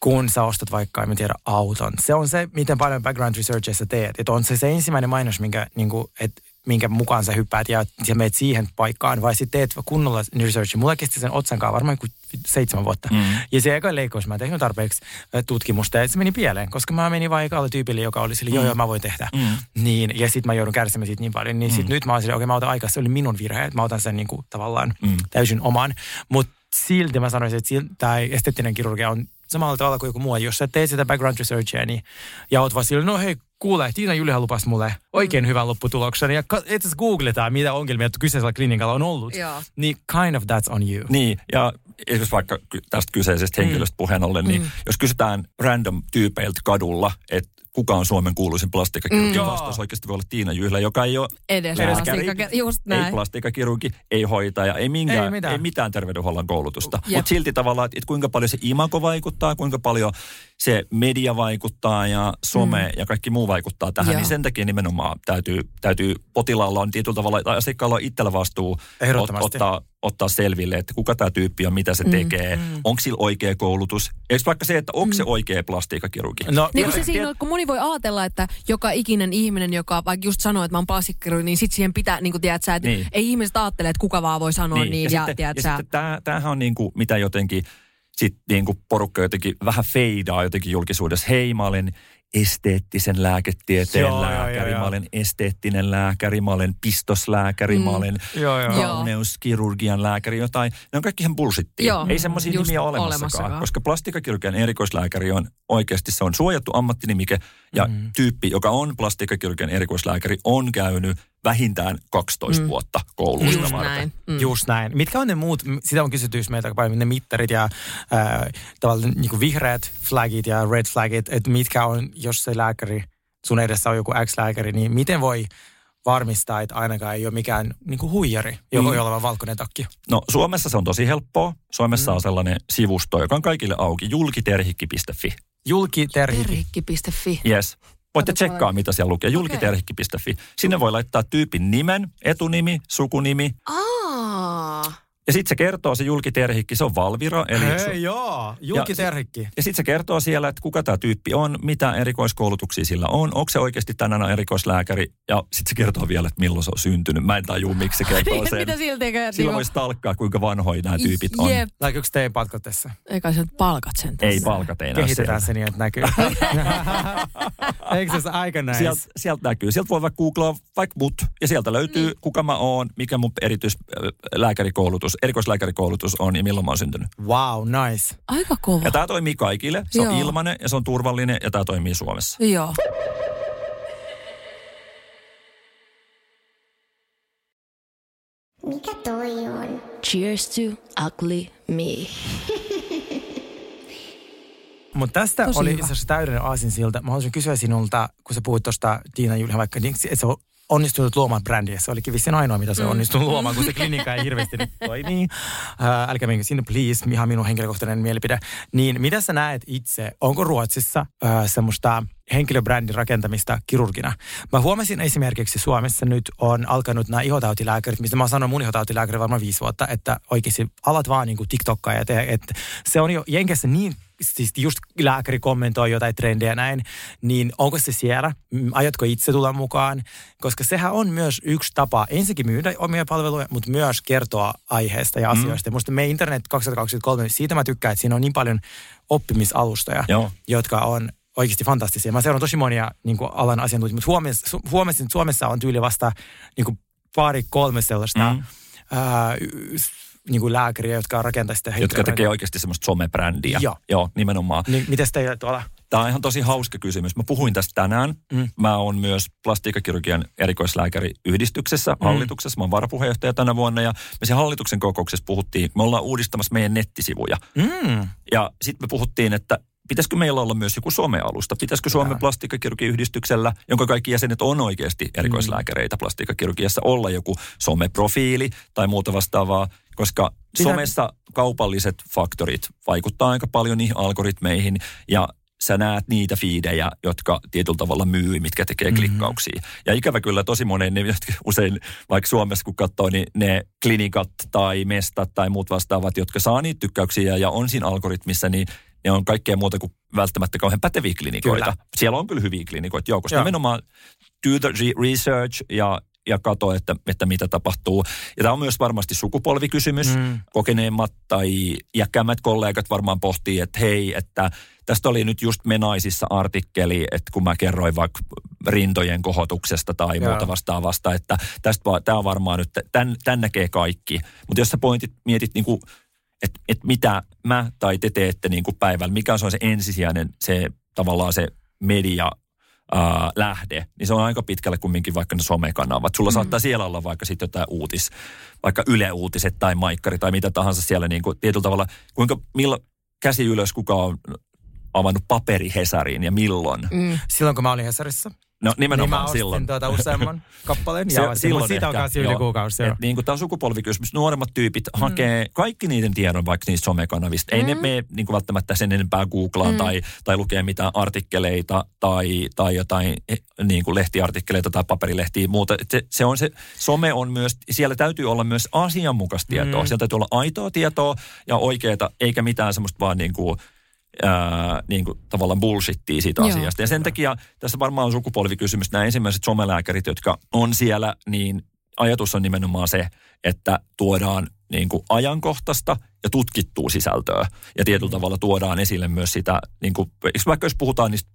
kun sä ostat vaikka, en tiedä, auton. Se on se, miten paljon background researchia sä teet. Että on se se ensimmäinen mainos, minkä, niin kuin, et, minkä mukaan sä hyppäät ja sä meet siihen paikkaan, vai sitten teet kunnolla researchia. Mulla kesti sen otsankaan varmaan joku seitsemän vuotta. Mm. Ja se eka leikkaus, mä en tehnyt tarpeeksi ö, tutkimusta ja se meni pieleen, koska mä menin vaan ekalle tyypille, joka oli sille, joo joo mä voin tehdä. Mm. Niin, ja sitten mä joudun kärsimään siitä niin paljon. Niin sit nyt mä oon okei mä otan aikaa, se oli minun virhe, että mä otan sen niin kuin, tavallaan Mm. täysin oman. Mutta silti mä sanoisin, että tämä esteettinen kirurgia on samalla tavalla kuin joku muu. Jos sä teet sitä background researchia, niin, ja oot vaan silleen, no hei, kuule, Tiina Julihan lupasi mulle oikein hyvän lopputuloksen. Ja itse asiassa googletaan, mitä ongelmia kyseisellä klinikalla on ollut. Joo. Niin kind of that's on you. Niin, ja jos vaikka tästä kyseisestä henkilöstä puheen ollen, niin Mm. jos kysytään random tyypeiltä kadulla, että kuka on Suomen kuuluisin plastiikkakirurgi, Mm. vastaus oikeasti voi olla Tiina Jyhlä, joka ei ole Edes lääkäri, plastiikka- just ei näin. plastiikkakirurgi, ei hoitaja, ei, minkään, Ei ei, mitään. ei mitään terveydenhuollon koulutusta. Mutta silti tavallaan, että, että kuinka paljon se imako vaikuttaa, kuinka paljon se media vaikuttaa ja some mm. ja kaikki muu vaikuttaa tähän, Joo. niin sen takia nimenomaan täytyy, täytyy potilaalla on tietyllä tavalla, tai asiakkaalla on itsellä vastuu ot, ottaa, ottaa selville, että kuka tämä tyyppi on, mitä se tekee, mm. onko sillä oikea koulutus. Eikö vaikka se, että onko se oikea plastiikkakirurgi? No, Niin kuin se siinä on, kun moni voi ajatella, että joka ikinen ihminen, joka vaikka just sanoo, että mä oon plastikkirurgi, niin sit siihen pitää, niin kuin tiedät sä, että Niin. ei ihmiset ajattele, että kuka vaan voi sanoa niin, niin ja, sitten, tiedät ja sä, sitten tää, tämähän on niin kuin, mitä jotenkin sit niin kuin porukka jotenkin vähän feidaa jotenkin julkisuudessa. Hei, mä olen esteettisen lääketieteen Joo, lääkäri, joo, joo. mä olen esteettinen lääkäri, mä olen pistoslääkäri, mm. mä olen Joo, joo. Joo. kauneuskirurgian lääkäri, jotain. Ne on kaikki ihan bullshittia. Joo, Ei semmoisia nimiä olemassakaan, olemassakaan. koska plastiikkakirurgian erikoislääkäri on oikeasti, se on suojattu ammattinimike ja mm. tyyppi, joka on plastiikkakirurgian erikoislääkäri, on käynyt vähintään 12 mm. vuotta kouluista Just varten. näin. Mm. Just näin. Mitkä on ne muut, sitä on kysytty meiltä aika paljon, ne mittarit ja äh, tavallaan niin kuin vihreät flagit ja red flagit, että mitkä on, jos se lääkäri, sun edessä on joku X-lääkäri, niin miten voi varmistaa, että ainakaan ei ole mikään niin kuin huijari, jolla, Mm. jolla on valkoinen takki. No Suomessa se on tosi helppoa. Suomessa mm. on sellainen sivusto, joka on kaikille auki, julkiterhikki.fi. Julki terhiki. Terhikki.fi. Yes. Voitte tsekkaa, mitä siellä lukee. Julkiterhikki.fi. Sinne voi laittaa tyypin nimen, etunimi, sukunimi. Aa. Ja sitten se kertoo, se julkiterhikki, se on Valvira. Eli su- Hei joo, julki Ja- ja sitten se kertoo siellä, että kuka tämä tyyppi on, mitä erikoiskoulutuksia sillä on, onko se oikeasti tänään erikoislääkäri. Ja sitten se kertoo vielä, että milloin se on syntynyt. Mä en tajua, miksi se kertoo sen. mitä siltikään? Sillä voisi talkkaa, kuinka vanhoja nämä tyypit on. Jep. Laikuuko teidän palkat tässä? Eikä sä palkat sen tässä. Ei palkat ei näy Kehitetään se niin, että näkyy. Eikö se ole aika näin? Sieltä, sieltä näkyy. Sieltä voi vaikka googlaa vaikka mut, ja sieltä löytyy, Niin. kuka mä oon, mikä mun erityislääkärikoulutus, erikoislääkärikoulutus on ja milloin mä oon syntynyt. Wow, nice. Aika kova. Ja tämä toimii kaikille. Se on Joo. ilmainen ja se on turvallinen ja tämä toimii Suomessa. Joo. Mikä toi on? Cheers to ugly me. Mutta tästä Tosi oli itse asiassa täydellinen aasinsilta. Mä haluaisin kysyä sinulta, kun sä puhuit tuosta Tiina Julia vaikka, niin, että se on onnistunut luomaan brändiä. Se olikin vissiin ainoa, mitä se on onnistunut luomaan, kun se klinikka ei hirveästi nyt toimii. Äh, älkää menkö sinne, please, ihan minun henkilökohtainen mielipide. Niin mitä sä näet itse, onko Ruotsissa äh, semmoista henkilöbrändin rakentamista kirurgina? Mä huomasin esimerkiksi Suomessa nyt on alkanut nämä ihotautilääkärit, mistä mä sanoin mun ihotautilääkäri varmaan viisi vuotta, että oikeasti alat vaan niin TikTokkaa ja te, että se on jo Jenkessä niin siis just lääkäri kommentoi jotain trendejä näin, niin onko se siellä? Mm, Aiotko itse tulla mukaan? Koska sehän on myös yksi tapa ensinnäkin myydä omia palveluja, mutta myös kertoa aiheesta ja asioista. Mm. Musta me Internet 2023, niin siitä mä tykkään, että siinä on niin paljon oppimisalustoja, Joo. jotka on oikeasti fantastisia. Mä seuraan tosi monia niin kuin alan asiantuntijoita, mutta huomasin, että Suomessa on tyyli vasta niin kuin pari, kolme sellaista Mm. mm. ää, niin kuin lääkäriä, jotka rakentaa sitä Jotka tekee oikeasti semmoista somebrändiä. Joo. Joo, nimenomaan. Niin, mites teillä tuolla? Tämä on ihan tosi hauska kysymys. Mä puhuin tästä tänään. Mm. Mm. Mä oon myös plastiikkakirurgian erikoislääkäriyhdistyksessä, mm. hallituksessa. Mä oon varapuheenjohtaja tänä vuonna ja me sen hallituksen kokouksessa puhuttiin, me ollaan uudistamassa meidän nettisivuja. Mm. Ja sitten me puhuttiin, että pitäisikö meillä olla myös joku somealusta? Pitäisikö Suomen plastiikkakirurgiyhdistyksellä, jonka kaikki jäsenet on oikeasti erikoislääkäreitä plastiikkakirurgiassa, olla joku someprofiili tai muuta vastaavaa? Koska Pitää- somessa kaupalliset faktorit vaikuttaa aika paljon niihin algoritmeihin ja sä näet niitä fiidejä, jotka tietyllä tavalla myy, mitkä tekee klikkauksia. Ja ikävä kyllä tosi monen, ne jotka usein vaikka Suomessa kun katsoo, niin ne klinikat tai mestat tai muut vastaavat, jotka saa niitä tykkäyksiä ja on siinä algoritmissa, niin ne on kaikkea muuta kuin välttämättä kauhean päteviä klinikoita. Kyllä. Siellä on kyllä hyviä klinikoita, joo, koska Joo. nimenomaan do the re- research ja ja katso, että, että mitä tapahtuu. Ja tämä on myös varmasti sukupolvikysymys. Mm. Mm. Kokeneemmat tai iäkkäämmät kollegat varmaan pohtii, että hei, että tästä oli nyt just Menaisissa artikkeli, että kun mä kerroin vaikka rintojen kohotuksesta tai Joo. muuta vastaavasta, että tästä va- tämä on varmaan nyt, tämän, tämän näkee kaikki. Mutta jos sä pointit, mietit niin kuin, että et mitä mä tai te teette niin kuin päivällä, mikä on se ensisijainen, se tavallaan se media ää, lähde, niin se on aika pitkälle kumminkin vaikka ne somekanavat. Sulla mm. saattaa siellä olla vaikka sitten jotain uutis, vaikka Yle Uutiset tai Maikkari tai mitä tahansa siellä niin kuin tietyllä tavalla, kuinka, milloin, käsi ylös, kuka on avannut paperi Hesariin ja milloin. Mm. Silloin kun mä olin Hesarissa, No niin nimenomaan mä ostin silloin. tuota useamman kappaleen. Se- ja silloin siitä on kanssa yli kuukausi. Et niin kuin tämä on sukupolvikysymys. Nuoremmat tyypit mm. hakee kaikki niiden tiedon vaikka niistä somekanavista. Ei mm. ne mene niin kuin välttämättä sen enempää googlaan mm. tai, tai lukee mitään artikkeleita tai, tai jotain eh, niin kuin lehtiartikkeleita tai paperilehtiä muuta. Se, se, on se, some on myös, siellä täytyy olla myös asianmukaista tietoa. Mm. Siellä täytyy olla aitoa tietoa ja oikeaa, eikä mitään semmoista vaan niin kuin ää, niin kuin tavallaan bullshittia siitä Joo. asiasta. Ja sen takia tässä varmaan on sukupolvikysymys. Nämä ensimmäiset somelääkärit, jotka on siellä, niin ajatus on nimenomaan se, että tuodaan niin kuin ajankohtaista ja tutkittua sisältöä. Ja tietyllä tavalla tuodaan esille myös sitä, niin kuin, vaikka jos puhutaan niistä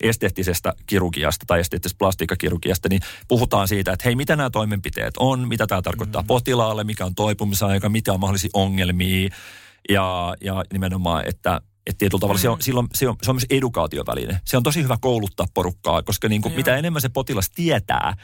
esteettisestä kirurgiasta tai esteettisestä plastiikkakirurgiasta, niin puhutaan siitä, että hei, mitä nämä toimenpiteet on, mitä tämä tarkoittaa mm. potilaalle, mikä on toipumisaika, mitä on mahdollisia ongelmia ja, ja nimenomaan, että että tietyllä tavalla mm. se, on, silloin, se, on, se on myös edukaatioväline. Se on tosi hyvä kouluttaa porukkaa, koska niin kuin mitä enemmän se potilas tietää,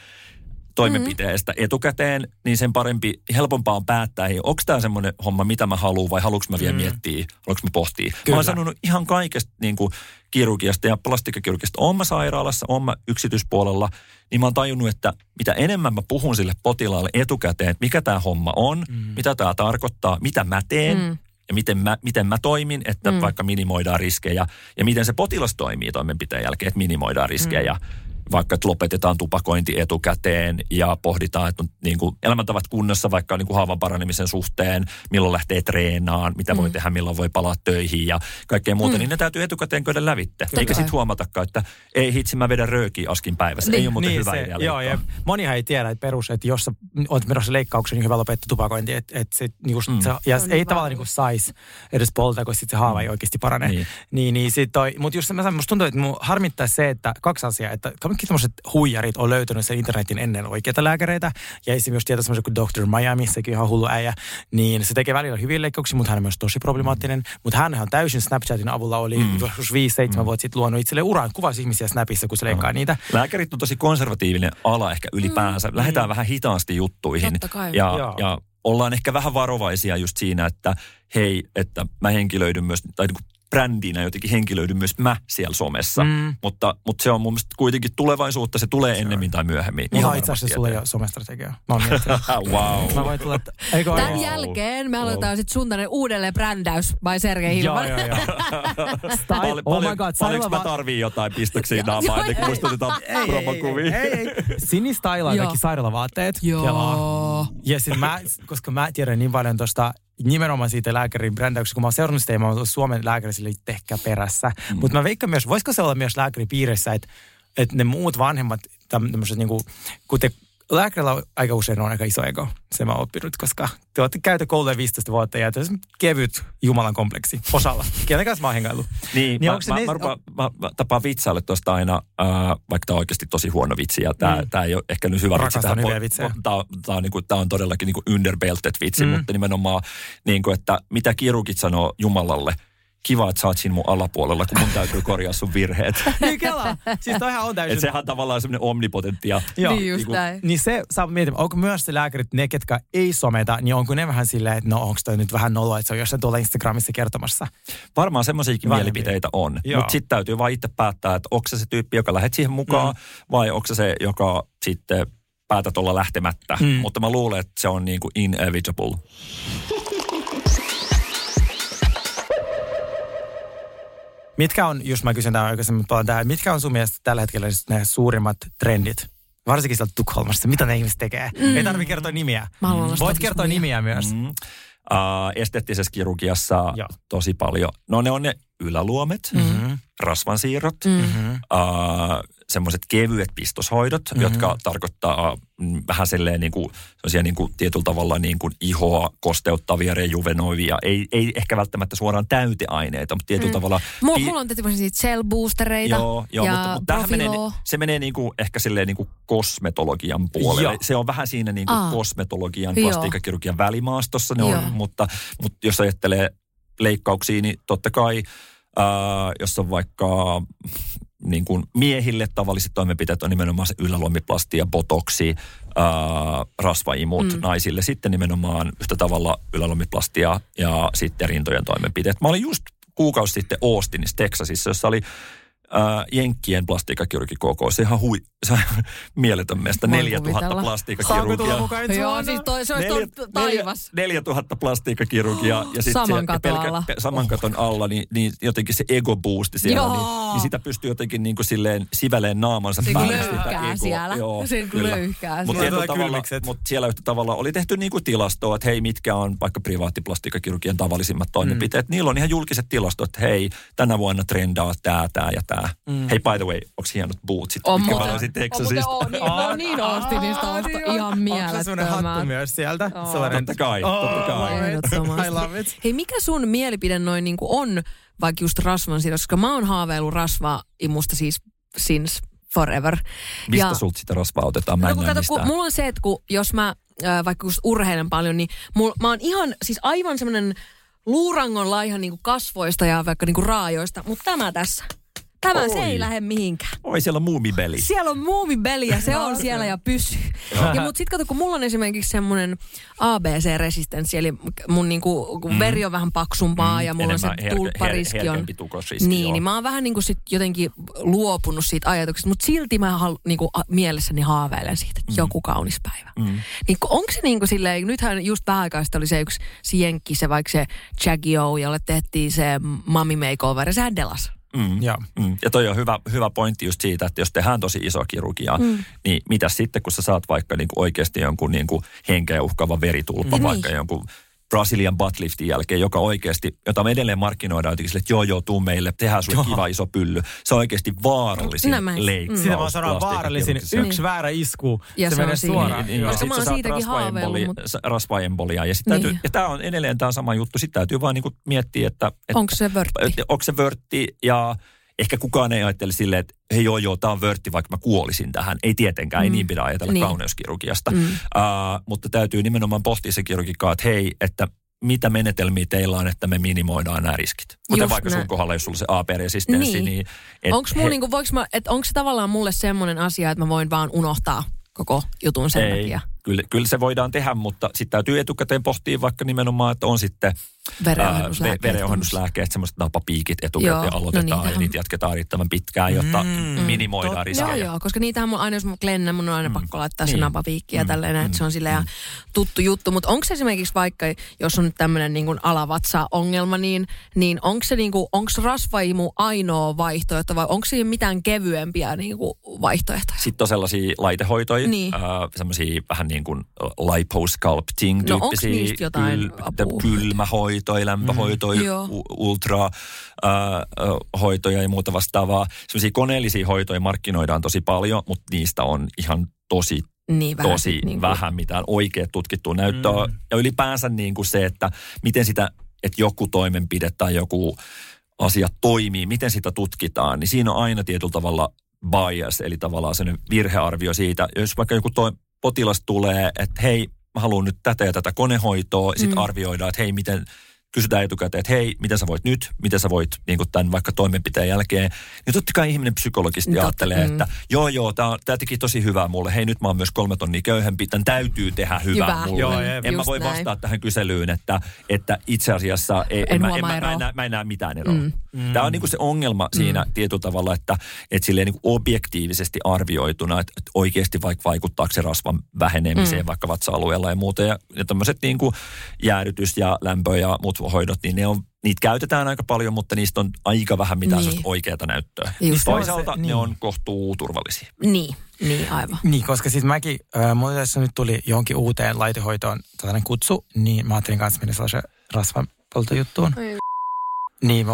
toimenpiteestä mm. etukäteen, niin sen parempi, helpompaa on päättää, hei, onko tämä semmoinen homma, mitä mä haluan vai haluanko mä vielä mm. miettiä, haluanko mä pohtia. Kyllä. Mä oon sanonut ihan kaikesta niin kuin kirurgiasta ja plastikkakirurgiasta. Oon mä sairaalassa, oon mä yksityispuolella, niin mä oon tajunnut, että mitä enemmän mä puhun sille potilaalle etukäteen, että mikä tämä homma on, mm. mitä tämä tarkoittaa, mitä mä teen, mm ja miten mä, miten mä toimin, että mm. vaikka minimoidaan riskejä, ja miten se potilas toimii toimenpiteen jälkeen, että minimoidaan riskejä. Mm vaikka että lopetetaan tupakointi etukäteen ja pohditaan, että on niin kuin elämäntavat kunnossa vaikka niin kuin haavan paranemisen suhteen, milloin lähtee treenaan, mitä voi mm. tehdä, milloin voi palata töihin ja kaikkea muuta, mm. niin ne täytyy etukäteen käydä lävitte. Totta Eikä sitten huomatakaan, että ei hitsi, mä vedän röökiä askin päivässä. Niin. Ei ole muuten niin hyvä se, idea Joo, ja monihan ei tiedä, että perus, että jos sä oot menossa leikkaukseen, niin hyvä lopettaa tupakointi. Että, että se, niin kuin, mm. se, ja ei niin tavallaan niin saisi edes polta, koska sitten se haava ei mm. oikeasti parane. Niin. niin, niin sit toi, mutta just se, musta tuntuu, että mun harmittaa se, että kaksi asiaa, että kaikki tämmöiset huijarit on löytänyt sen internetin ennen oikeita lääkäreitä. Ja esimerkiksi tietää semmoisen kuin Dr. Miami, sekin ihan hullu äijä, niin se tekee välillä hyvin leikkauksia, mutta hän on myös tosi problemaattinen. Mutta hän on täysin Snapchatin avulla oli mm. 5-7 mm. vuotta sitten luonut itselleen uran, kuvasi ihmisiä Snapissa, kun se leikkaa mm. niitä. Lääkärit on tosi konservatiivinen ala ehkä ylipäänsä. Mm. Lähdetään mm. vähän hitaasti juttuihin. Ja, ja ollaan ehkä vähän varovaisia just siinä, että hei, että mä henkilöidyn myös, tai niin brändinä jotenkin henkilöidyn myös mä siellä somessa. Mm. Mutta, mutta se on mun mielestä kuitenkin tulevaisuutta, se tulee se ennemmin tai myöhemmin. Mulla on itse asiassa sulle jo somestrategia. Mä oon wow. Mä voin tulla, että, eikö Tämän wow. jälkeen me aloitetaan wow. sitten sun tänne uudelleen brändäys by Sergei Hilman. Joo, joo, joo. Pal- oh my god. Paljonko mä tarvii jotain pistoksiin naamaa, ennen kuin musta otetaan promokuvia? Ei, ei, ei. Sini stylaa kaikki sairaalavaatteet. Joo. Ja sit mä, koska mä tiedän niin paljon tuosta nimenomaan siitä lääkärin brändäyksestä, kun mä oon seurannut sitä, mä oon Suomen lääkäri sille perässä. Mm. Mutta mä veikkaan myös, voisiko se olla myös lääkäripiirissä, että, että ne muut vanhemmat, tämmöiset niin kuin, kun te lääkärillä aika usein on aika iso ego, se mä oon oppinut, koska te olette käyty kouluja 15 vuotta ja te kevyt Jumalan kompleksi osalla. Kenen kanssa mä oon hengaillut. Niin, niin mä, mä, ne... mä, mä, mä, mä, tapaan vitsaille tuosta aina, äh, vaikka tämä on oikeasti tosi huono vitsi ja tämä mm. ei ole ehkä nyt hyvä vitsi. Rakastan hyviä vitsejä. Tämä on, tää on, niinku, tää on todellakin niinku underbelted vitsi, mm. mutta nimenomaan, niinku, että mitä kirurgit sanoo Jumalalle – kiva, että sä oot siinä mun alapuolella, kun mun täytyy korjaa sun virheet. niin kela. Siis toihan on täysin. Et sehän on tavallaan semmoinen omnipotenttia. Joo. Niin just niin, näin. Niin se saa miettiä, onko myös se lääkärit, ne ketkä ei someta, niin onko ne vähän silleen, että no onko toi nyt vähän noloa, että se on jossain tuolla Instagramissa kertomassa. Varmaan semmoisiakin mielipiteitä on. Mutta sitten täytyy vaan itse päättää, että onko se se tyyppi, joka lähdet siihen mukaan, mm. vai onko se se, joka sitten päätät olla lähtemättä. Mm. Mutta mä luulen, että se on niin kuin inevitable. Mitkä on, jos mä kysyn tämän aikaisemmin paljon tähän, mitkä on sun mielestä tällä hetkellä ne suurimmat trendit? Varsinkin sieltä Tukholmasta. Mitä ne ihmiset tekee? Mm. Ei tarvitse kertoa nimiä. Voit kertoa nimiä myös. Mm. Uh, esteettisessä kirurgiassa Joo. tosi paljon. No ne on ne yläluomet, mm-hmm. rasvansiirrot, mm-hmm. uh, semmoiset kevyet pistoshoidot, mm-hmm. jotka tarkoittaa mm, vähän silleen niin kuin, niin kuin tietyllä tavalla niin kuin ihoa kosteuttavia, rejuvenoivia. Ei, ei ehkä välttämättä suoraan täyteaineita, mutta tietyllä mm. tavalla... Mulla, pi- mulla on tietysti cell boostereita Joo, joo ja mutta, mutta menee, se menee niin kuin, ehkä silleen niin kuin kosmetologian puolelle. Joo. Se on vähän siinä niin kuin Aa. kosmetologian, plastiikkakirurgian välimaastossa ne on, mutta, mutta jos ajattelee leikkauksia, niin totta kai, ää, jos on vaikka niin kuin miehille tavalliset toimenpiteet on nimenomaan se yläluomiplasti ja botoksi, ää, rasvaimut mm. naisille. Sitten nimenomaan yhtä tavalla yläluomiplastia ja sitten rintojen toimenpiteet. Mä olin just kuukausi sitten Austinissa, Texasissa, jossa oli äh, Jenkkien plastiikkakirurgikokous. Se ihan hui, se on mieletön meistä. 4000 plastiikkakirurgia. Joo, siis toi, se olisi taivas. 4000 plastiikkakirurgia ja sitten saman, katon alla. saman katon alla, niin, niin jotenkin se ego boosti siellä. Niin, niin, sitä pystyy jotenkin niin kuin silleen siväleen naamansa se päälle sitä egoa. siellä. Joo, se löyhkää Mutta mut siellä yhtä tavalla oli tehty niin kuin tilastoa, että hei, mitkä on vaikka privaattiplastiikkakirurgian tavallisimmat toimenpiteet. Mm. Niillä on ihan julkiset tilastot, että hei, tänä vuonna trendaa tämä, tämä ja tämä nää. Mm. Hei, by the way, onks hienot bootsit? On mitkä mä muuten. löysin On Texasista? on, niin, no niin Austinista osta ihan Onko se hattu mielettömät. myös sieltä? Oo. Sellainen- Totta kai, totta kai. I love it. Hei, mikä sun mielipide noin niin on vaikka just rasvan sidossa? Koska mä oon haaveillut rasvaimusta siis since forever. Mistä Ja- sulta sitä rasvaa otetaan? Mä en No kun näe kato, kun mistään. mulla on se, että kun, jos mä äh, vaikka just urheilen paljon, niin mul, mä oon ihan, siis aivan semmoinen luurangon laiha niin kasvoista ja vaikka niin raajoista, mutta tämä tässä. Tämä se ei lähde mihinkään. Oi, siellä on muumibeli. Siellä on muumibeli ja se on siellä ja pysyy. Ja mut sit kato, kun mulla on esimerkiksi semmoinen ABC-resistenssi, eli mun niinku, kun veri on vähän paksumpaa Mm, ja mulla on se enemmän her- tulppariski her- on... herkempi tukosriski, Niin, joo. niin mä oon vähän niinku sit jotenkin luopunut siitä ajatuksesta, mutta silti mä hal, niinku, mielessäni haaveilen siitä, että joku kaunis päivä. Mm. Niin onko se niinku silleen, nythän just vähän aikaa oli se yksi se jenkki, se vaikka se Jackie O, jolle tehtiin se mami makeover, ja sehän delas. Mm. Joo. Mm. Ja toi on hyvä, hyvä pointti just siitä, että jos tehdään tosi iso kirurgia, mm. niin mitä sitten, kun sä saat vaikka niinku oikeasti jonkun niinku henkeä uhkaava veritulpa, Niin. vaikka jonkun Brazilian buttliftin jälkeen, joka oikeasti, jota me edelleen markkinoidaan jotenkin sille, että joo joo, tuu meille, tehdään sulle kiva iso pylly. Se on oikeasti vaarallisin Nämä- mm. leikkaus. Sitä mä sanon vaarallisin. plastiikkakirurgisessa. Yksi väärä isku. Ja se, se on menee suoraan. Niin, Joo. ja sit Mä sä oon saat siitäkin haaveillut, mutta- rasvaemboliaa. Ja, sit Niin. täytyy, ja tämä on edelleen tämä sama juttu. Sitten täytyy vaan niinku miettiä, että, että Onko se vörtti? että onko se vörtti ja ehkä kukaan ei ajattele silleen, että hei joo joo, tämä on vörtti, vaikka mä kuolisin tähän. Ei tietenkään, mm. ei niin pidä ajatella Niin. kauneuskirurgiasta. Mm. Uh, mutta täytyy nimenomaan pohtia se kirurgikaa, että hei, että mitä menetelmiä teillä on, että me minimoidaan nämä riskit. Kuten Just vaikka näin. sun kohdalla, jos sulla se AP-resistenssi, Niin. niin... et Onko he- he... niinku, voiks mä, et onko se tavallaan mulle semmoinen asia, että mä voin vaan unohtaa koko jutun sen ei, takia? Kyllä, kyllä se voidaan tehdä, mutta sitten täytyy etukäteen pohtia vaikka nimenomaan, että on sitten Verenohennuslääkkeet. Ää, ve- verenohennuslääkkeet, semmoiset napapiikit etukäteen Joo, no aloitetaan ja niitähän- niitä jatketaan riittävän pitkään, jotta Mm, minimoidaan totta. riskejä. Joo, joo, koska niitähän mun, aina jos mä klennän, mun on aina Mm. pakko laittaa se Niin. napapiikki ja Mm. tälleen, että Mm. se on silleen ihan tuttu juttu. Mutta onko se esimerkiksi vaikka, jos on nyt tämmöinen niin alavatsa-ongelma, niin, niin onko se niin onko rasvaimu ainoa vaihtoehto vai onko siinä mitään kevyempiä niin kuin vaihtoehtoja? Sitten on sellaisia laitehoitoja, Niin. äh, semmoisia vähän niin kuin liposculpting No, apua? kylmähoitoja, lämpöhoitoja, Mm. Joo. u- ultra hoitoja ja muuta vastaavaa. Semmoisia koneellisia hoitoja markkinoidaan tosi paljon, mutta niistä on ihan tosi Niin vähän tosi niin kuin- vähän mitään oikea tutkittua näyttöä. Mm. Mm. Ja ylipäänsä niin kuin se, että miten sitä, että joku toimenpide tai joku asia toimii, miten sitä tutkitaan, niin siinä on aina tietyllä tavalla bias, eli tavallaan sellainen virhearvio siitä. Jos vaikka joku toi, potilas tulee, että hei, mä haluan nyt tätä ja tätä konehoitoa, sitten Mm. arvioidaan, että hei, miten, kysytään etukäteen, että hei, miten sä voit nyt, miten sä voit niin kuin tämän vaikka toimenpiteen jälkeen. Niin totta kai ihminen psykologisesti Totta, ajattelee, mm. että joo joo, tämä teki tosi hyvää mulle. Hei, nyt mä oon myös kolme tonnia köyhempi, tämän täytyy tehdä hyvää Hyvä. mulle. Joo, en mä Just voi näin. vastaa tähän kyselyyn, että, että itse asiassa ei, En mä, huomaa mä, mä, eroa. en näe, mä en näe mitään eroa. Mm. Mm. Tämä on niinku se ongelma siinä Mm. tietyllä tavalla, että, että silleen niinku objektiivisesti arvioituna, että, että oikeasti vaikka vaikuttaako se rasvan vähenemiseen Mm. vaikka vatsa-alueella ja muuta. Ja, ja tämmöiset niinku jäädytys ja lämpö ja muut hoidot, niin ne on, niitä käytetään aika paljon, mutta niistä on aika vähän mitään Niin. oikeaa näyttöä. Just Toisaalta se, ne niin. on kohtuu turvallisia. Niin, niin aivan. Niin, koska siis mäkin, äh, mulla tässä nyt tuli johonkin uuteen laitehoitoon tällainen kutsu, niin mä ajattelin kanssa mennä sellaisen rasvanpoltojuttuun. Niin, mä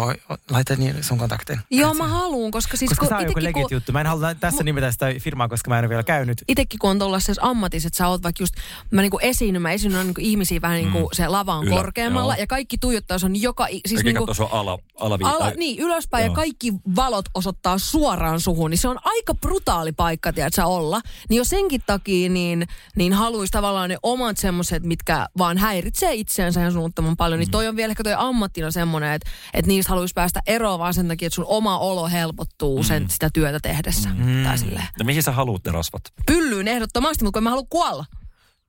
laittaa niin sun kontaktin. Joo, mä haluun, koska siis Koska kun tämä on joku itekin, legit kun, juttu. Mä en halua tässä nimetä sitä firmaa, koska mä en ole vielä käynyt. itekin kun on tuollaisessa ammatissa, että sä oot vaikka just, mä niinku esiinnyn, mä esiinnyn niinku ihmisiä vähän niinku Mm. se lava on Ylä- korkeammalla joo. ja kaikki tuijottaa, se on joka, siis niinku, katso, on ala, alavi, ala, niin, ylöspäin ja Joo. kaikki valot osoittaa suoraan suhun, niin se on aika brutaali paikka, tiedätkö, olla. Niin jo senkin takia niin, niin haluaisi tavallaan ne omat semmoiset, mitkä vaan häiritsee itseänsä ihan suunnattoman paljon. Niin toi on vielä ehkä toi ammattina semmoinen, että, että niistä haluaisi päästä eroon vaan sen takia, että sun oma olo helpottuu sen, sitä työtä tehdessä. Mm. Tai silleen. No mihin sä haluat ne rasvat? Pyllyyn ehdottomasti, mutta kun mä haluan kuolla.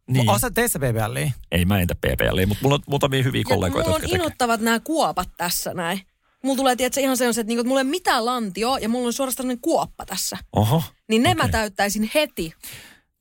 Niin. Osaat teessä BBLiä? Ei mä entä PPL, mutta mulla on muutamia hyviä kollegoita, ja mulla on innoittavat nämä kuopat tässä näin. Mulla tulee tietysti ihan sellaiset, että, niinku, että mulla ei ole mitään lantio ja mulla on suorastaan kuoppa tässä. Oho. Niin ne okay. mä täyttäisin heti.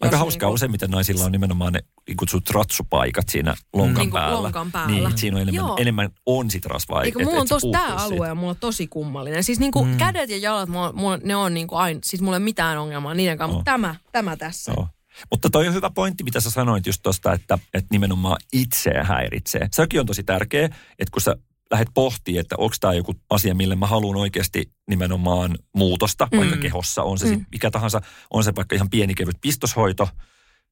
Aika Jos hauskaa niinku- useimmiten naisilla on nimenomaan ne niin kutsut ratsupaikat siinä lonkan Niinku päällä. lonkan päällä. Niin, siinä on enemmän, Joo. enemmän on sit rasvaa. Eikö et- mulla on se tos tää alue ja mulla on tosi kummallinen. Siis niinku mm. kädet ja jalat, mulla, mulla, ne on niinku aina, siis mulla ei ole mitään ongelmaa niiden kanssa, Joo. mutta tämä, tämä tässä. Joo. Mutta toi on hyvä pointti, mitä sä sanoit just tosta, että, että nimenomaan itseä häiritsee. Sekin on tosi tärkeä, että kun sä lähdet pohtimaan, että onko tämä joku asia, mille mä haluan oikeasti nimenomaan muutosta, Mm. vaikka kehossa, on se Mm. mm. mikä tahansa, on se vaikka ihan pieni kevyt pistoshoito,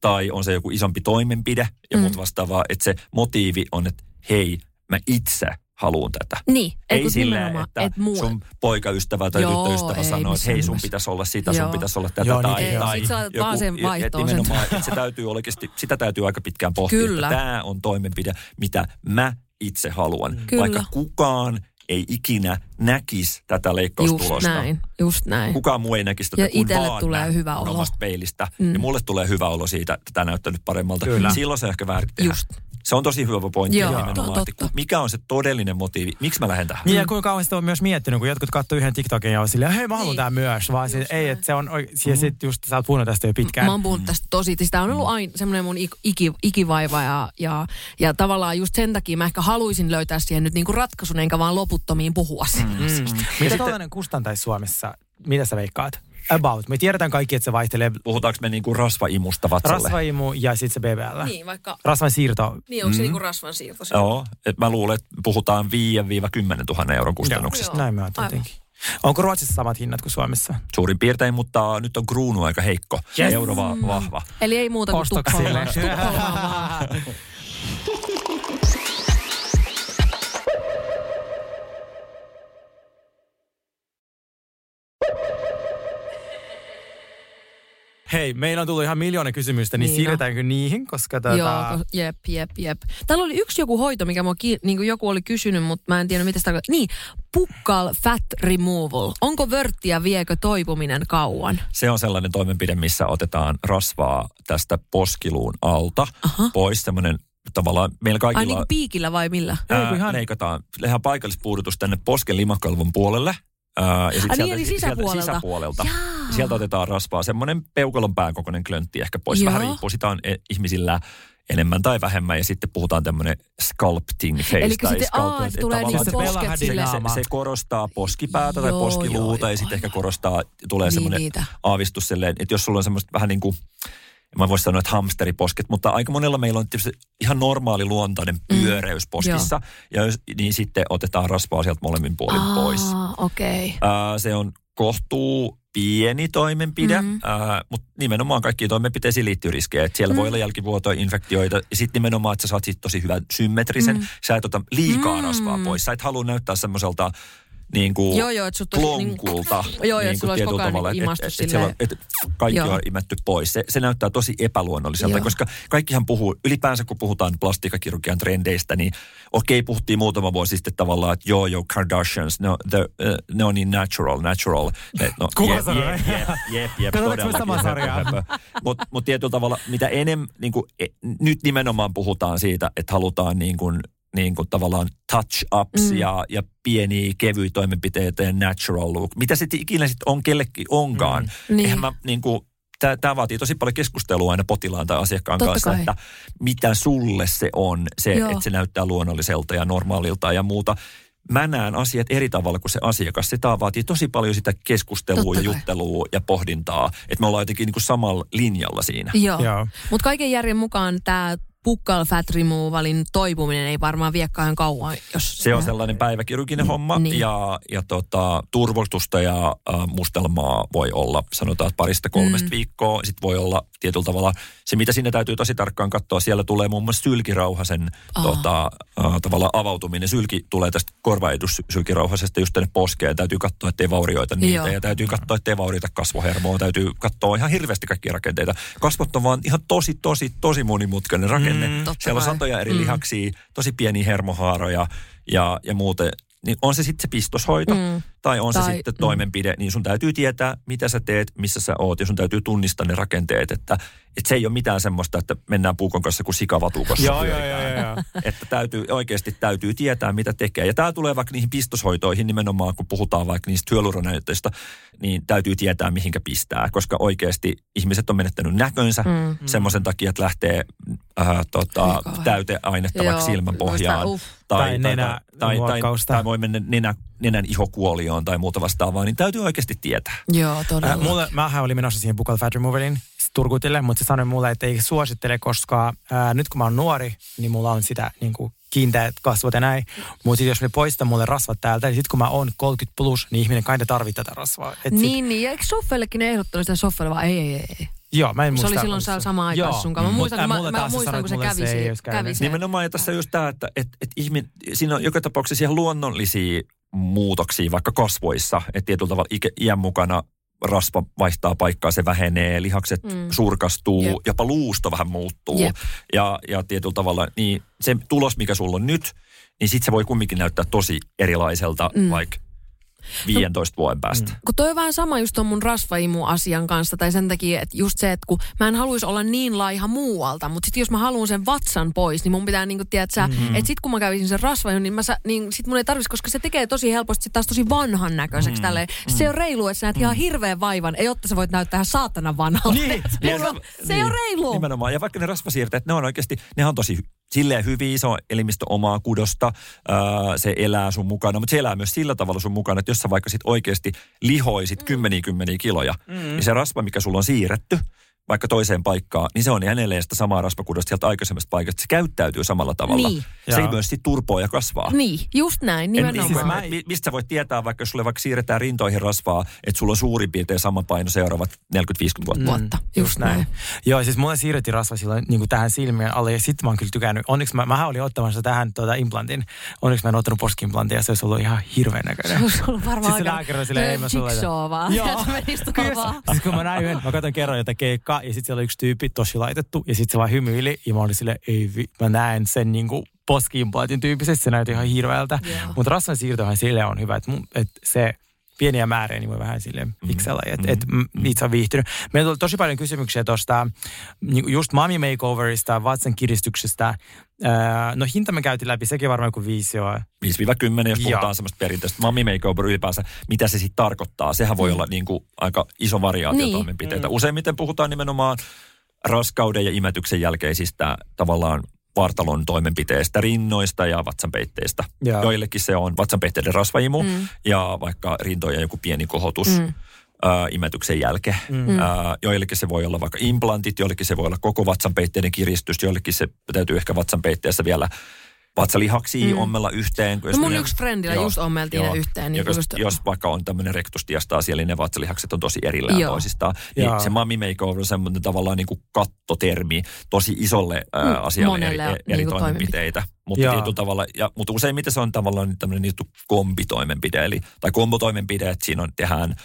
tai on se joku isompi toimenpide ja Mm. muut vastaavaa, että se motiivi on, että hei, mä itse haluan tätä. Niin, Ei nimenomaan, että et muu. sun poikaystävä tai Joo, tyttöystävä ei sanoo, että hei sun pitäisi olla sitä, Joo. sun pitäisi olla tätä Joo, niin tai, ei, tai sit sä laitat vaan sen et nimenomaan, että se täytyy oikeasti, sitä täytyy aika pitkään pohtia, Kyllä. että tämä on toimenpide, mitä mä itse haluan. Kyllä. Vaikka kukaan ei ikinä näkisi tätä Just leikkaustulosta. näin, just näin. Kukaan muu ei näkisi tätä Ja kuin itelle vaan tulee hyvä olo. omasta peilistä. Mm. Mm. Ja mulle tulee hyvä olo siitä, että tämä näyttää nyt paremmalta. Kyllä. Silloin se on ehkä väärin tehdä. Just. Se on tosi hyvä pointti Joo, nimenomaan, to- totta. mikä on se todellinen motiivi, miksi mä lähden tähän. Niin ja kuinka kauan sitä on myös miettinyt, kun jotkut katsoo yhden TikTokin ja on silleen, hei mä haluan Niin. tää myös. Vaan se, ei, että se on, oi- ja sit just sä oot puhunut tästä jo pitkään. Mä oon puhunut tästä tosi, sitä on ollut aina semmoinen mun ik- iki, ikivaiva ja, ja, ja tavallaan just sen takia mä ehkä haluaisin löytää siihen nyt niinku ratkaisun, enkä vaan loputtomiin puhua siitä Mm. Mitä sitten- tällainen kustantaisi Suomessa? Mitä sä veikkaat? About. Me tiedetään kaikki, että se vaihtelee Puhutaanko me niinku rasvaimusta vatsalle? rasvaimu ja sitten se BBL. Niin, vaikka, Rasvan siirto. niin onko se niinku rasvan siirto? Joo, että mä luulen, että puhutaan 5-10 000 euron kustannuksista. Joo. Näin mä jotenkin. Onko Ruotsissa samat hinnat kuin Suomessa? Suurin piirtein, mutta nyt on kruunu aika heikko. Yes. Euro va- vahva. Eli ei muuta kuin Ostoksille. Hei, meillä on tullut ihan miljoona kysymystä, niin, Niin niin siirretäänkö niihin? Koska tota... Joo, ko- jep, jep, jep. Täällä oli yksi joku hoito, mikä mua ki- niin kuin joku oli kysynyt, mutta mä en tiedä mitä sitä tarkoittaa. Niin, pukkal fat removal. Onko vörttiä viekö toipuminen kauan? Se on sellainen toimenpide, missä otetaan rasvaa tästä poskiluun alta Aha. pois. Semmoinen tavallaan meillä Ai kaikilla niin kuin piikillä vai millä? Ää, ihan- leikataan, tehdään paikallispuudutus tänne posken limakalvon puolelle. Ää, ja sit Ai niin, sieltä, eli sieltä sisäpuolelta. sisäpuolelta. Jaa. Sieltä otetaan rasvaa. Semmoinen peukalon pääkokoinen klöntti ehkä pois. Joo. Vähän riippuu. Sitä on e- ihmisillä enemmän tai vähemmän. Ja sitten puhutaan tämmöinen sculpting face. Elikö tai sitten, sculpt- aa, että tulee niinku se posket dinaa- se, se korostaa poskipäätä tai Joo, poskiluuta joo, ja sitten ehkä korostaa, tulee Niin, semmoinen aavistus silleen, että jos sulla on semmoista vähän niin kuin, mä voisin sanoa, että hamsteriposket, mutta aika monella meillä on tietysti ihan normaali luontainen pyöreys poskissa, ja jos, niin sitten otetaan rasvaa sieltä molemmin puolin pois. Aa, okei. Okay. Ää, se on kohtuu pieni toimenpide, Mhm. mm. ää, mutta nimenomaan kaikkiin toimenpiteisiin liittyy riskejä. Et siellä mm. voi olla jälkivuotoja, infektioita ja sitten nimenomaan, että sä saat siitä tosi hyvän symmetrisen. Mm. Sä et ota liikaa Mm. rasvaa pois. Sä et halua näyttää semmoiselta niin kuin Joo, joo, että sut olisi klonkulta. Joo, joo, että niin sulla kuin olisi koko tietyllä ajan tavalla, imastu et, et, siellä on, silleen. et kaikki Joo. on imetty pois. Se, se näyttää tosi epäluonnolliselta, Joo. koska kaikkihan puhuu, ylipäänsä kun puhutaan plastiikkakirurgian trendeistä, niin okei, puhuttiin muutama vuosi sitten tavallaan, että joo, joo, Kardashians, ne, on- the, uh, ne on niin natural, natural. No, Kuka jep, sanoi? jep, jep, jep, jep, sarjaa? Mutta mut tietyllä tavalla, mitä enemmän, niin kuin, e, nyt nimenomaan puhutaan siitä, että halutaan niin kuin, niin kuin tavallaan touch-ups Mm. ja, ja pieniä kevyitä toimenpiteitä ja natural look. Mitä sitten ikinä sitten on kellekin onkaan. Mm. Niin. Eihän mä niin kuin, Tämä vaatii tosi paljon keskustelua aina potilaan tai asiakkaan Totta kanssa, kai. että mitä sulle se on, se, Joo. että se näyttää luonnolliselta ja normaalilta ja muuta. Mä näen asiat eri tavalla kuin se asiakas. Se tää vaatii tosi paljon sitä keskustelua Totta ja kai. juttelua ja pohdintaa, että me ollaan jotenkin niin kuin samalla linjalla siinä. Joo. Joo. Mutta kaiken järjen mukaan tämä pukkal fat removalin toipuminen ei varmaan viekään kauan, jos... Se on sellainen päiväkirurginen homma Niin. ja, ja tota, turvotusta ja äh, mustelmaa voi olla sanotaan että parista kolmesta Mm. viikkoa. Sitten voi olla tietyllä tavalla, se mitä siinä täytyy tosi tarkkaan katsoa, siellä tulee muun muassa sylkirauhasen Aa. tota, äh, tavallaan avautuminen. Sylki tulee tästä korvaedus sylkirauhasesta just tänne poskeen. Täytyy katsoa, ettei vaurioita niitä Joo. ja täytyy katsoa, ettei vaurioita kasvohermoa. Täytyy katsoa ihan hirveästi kaikkia rakenteita. Kasvot on vaan ihan tosi, tosi, tosi monimutkainen rakenne. Mm. Totta Siellä on satoja eri Mm. lihaksia, tosi pieniä hermohaaroja ja, ja muuten. Niin on se sitten se pistoshoito Mm. mm. tai on Tai- se sitten mm. toimenpide, niin sun täytyy tietää, mitä sä teet, missä sä oot ja sun täytyy tunnistaa ne rakenteet, että, että se ei ole mitään semmoista, että mennään puukon kanssa kuin sikavatukossa. Joo, joo, joo, joo. Että täytyy, oikeasti täytyy tietää, mitä tekee. Ja tämä tulee vaikka niihin pistoshoitoihin nimenomaan, kun puhutaan vaikka niistä hyaluronäytteistä, niin täytyy tietää, mihinkä pistää. Koska oikeasti ihmiset on menettänyt näkönsä Mm. semmoisen takia, että lähtee äh, tota, Ai kauhean. täyteainetta vaikka Joo, silmän pohjaan. uff. Tai nenä- tai, tai, tai, tai voi mennä nenä, nenän ihokuolioon tai muuta vastaavaa, niin täytyy oikeasti tietää. Joo, todella. Äh, mulle, mähän olin menossa siihen Buccal Fat Removaliin. Sitten turkutille, mutta se sanoi mulle, että ei suosittele, koska ää, nyt kun mä oon nuori, niin mulla on sitä niin kuin kiinteät kasvot ja näin. Mutta jos me poistaa mulle rasvat täältä, niin sitten kun mä oon 30 plus, niin ihminen kai tarvitsee tätä rasvaa. Et sit, Niin, niin. Ja eikö Soffelekin ne ehdottanut sitä Soffelle vaan ei, ei, ei. Joo, mä en Se muista. oli silloin muista. sama aikaa Joo. sun kanssa. Mä muistan, ää, kun, mä, mä se muistan, kun se kävi, se ei kävi se. Nimenomaan ja tässä just tämä, että et, et ihmin, siinä on joka tapauksessa ihan luonnollisia muutoksia vaikka kasvoissa, että tietyllä tavalla ikä, iän mukana rasva vaihtaa paikkaa, se vähenee, lihakset Mm. mm. surkastuu, Jep. jopa luusto vähän muuttuu. Jep. Ja, ja tietyllä tavalla niin se tulos, mikä sulla on nyt, niin sitten se voi kumminkin näyttää tosi erilaiselta Mm. mm. vaikka 15 vuoden päästä. Mm. Kun toi on vähän sama just ton mun rasvaimu-asian kanssa, tai sen takia, että just se, että kun mä en haluaisi olla niin laiha muualta, mutta sitten jos mä haluan sen vatsan pois, niin mun pitää niinku, tiedätkö, mm-hmm. että sit kun mä kävisin sen rasvaimun, niin, mä sa, niin sit mun ei tarvitsisi, koska se tekee tosi helposti sit taas tosi vanhan näköiseksi mm-hmm. tälleen. Se ei ole reilu, että sä näet ihan hirveän vaivan, ei jotta sä voit näyttää ihan saatana vanhalta. Niin, se, on, se ei ole reilu. Nimenomaan. Ja vaikka ne rasvasiirteet, ne on oikeasti, ne on tosi silleen hyviä, se on elimistö omaa kudosta, ää, se elää sun mukana, mutta se elää myös sillä tavalla sun mukana, että jos sä vaikka sit oikeasti lihoisit kymmeniä kymmeniä kiloja, mm. niin se rasva, mikä sulla on siirretty, vaikka toiseen paikkaan, niin se on edelleen sitä samaa rasvakudosta sieltä aikaisemmasta paikasta. Se käyttäytyy samalla tavalla. Niin. Se ei myös sit turpoa ja kasvaa. Niin, just näin, En, nimenomaan. siis mä- mi- mistä sä voit tietää, vaikka jos sulle vaikka siirretään rintoihin rasvaa, että sulla on suurin piirtein sama paino seuraavat 40-50 vuotta. vuotta. Just näin. Joo, siis mulle siirrettiin rasva silloin niin kuin tähän silmien alle ja sitten mä oon kyllä tykännyt. Onneksi mä, mähän olin ottamassa tähän tuota implantin. Onneksi mä en ottanut poskiimplantia ja se olisi ollut ihan hirveän näköinen. Se on ollut varmaan Sitten se aika lääkäri silleen, ei mä. Joo. Siis kun mä näin yhden, mä katson kerran jotain keikkaa ja sitten siellä oli yksi tyyppi tosi laitettu ja sitten se vaan hymyili ja mä olin silleen, ei vi, mä näen sen niin kuin poskiimplantin tyyppisesti, se näytti ihan hirveältä. Joo. Mutta rasvan siirtohan sille on hyvä, että, mun, että se pieniä määriä, niin voi vähän silleen piksellä, että et, mm. itse on viihtynyt. Meillä tuli tosi paljon kysymyksiä tuosta niin just mommy makeoverista, vatsan kiristyksestä. Öö, no hinta me käytiin läpi, sekin varmaan kuin viisi joo. 5-10, jos Joo. puhutaan semmoista perinteistä mommy makeover ylipäänsä, mitä se sitten tarkoittaa. Sehän voi olla niin kuin aika iso variaatio Niin. toimenpiteitä. Useimmiten puhutaan nimenomaan raskauden ja imetyksen jälkeisistä tavallaan vartalon toimenpiteistä, rinnoista ja vatsanpeitteistä. Joo. Joillekin se on vatsanpeitteiden rasvaimu Mm. ja vaikka rintojen joku pieni kohotus. Mm. ää, imetyksen jälkeen. Mm. Ää, joillekin se voi olla vaikka implantit, joillekin se voi olla koko vatsanpeitteiden kiristys, joillekin se täytyy ehkä vatsanpeitteessä vielä vatsalihaksia Mm. mm. ommella yhteen. No mun yksi frendillä just ommeltiin ne yhteen, niin Niin jos, just- jos vaikka on tämmöinen rektusdiastasia, niin ne vatsalihakset on tosi erillään Joo. toisistaan. Niin Joo. se mommy makeover on semmoinen tavallaan niin kuin kattotermi tosi isolle Mm, ää, asialle eri, monelle eri niinku toimenpiteitä. Mutta Joo. tietyllä tavalla, ja, mutta useimmiten se on tavallaan tämmöinen niin kombitoimenpide, eli, tai kombotoimenpide, että siinä on, tehdään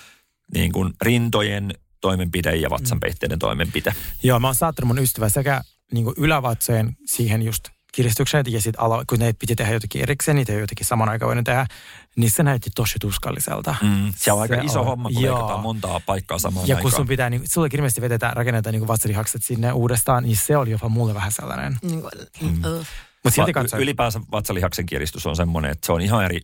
niin kuin rintojen toimenpide ja vatsanpeitteiden toimenpide. Joo, mä oon saattanut mun ystävä sekä niin kuin ylävatsojen siihen just kiristykseen ja sitten ala, kun ne piti tehdä jotenkin erikseen, niitä ei jotenkin saman aikaan voinut tehdä, niin se näytti tosi tuskalliselta. Mm. Se on aika Se iso on. homma, kun Joo. leikataan montaa paikkaa samaan Ja aikaan. kun sun pitää, niin, sulle ilmeisesti vedetään, rakennetaan niin vatsalihakset sinne uudestaan, niin se oli jopa mulle vähän sellainen. Niin kuin, Mm. uh. Mutta silti Va- katsoin. Ylipäänsä vatsalihaksen kiristys on semmoinen, että se on ihan eri,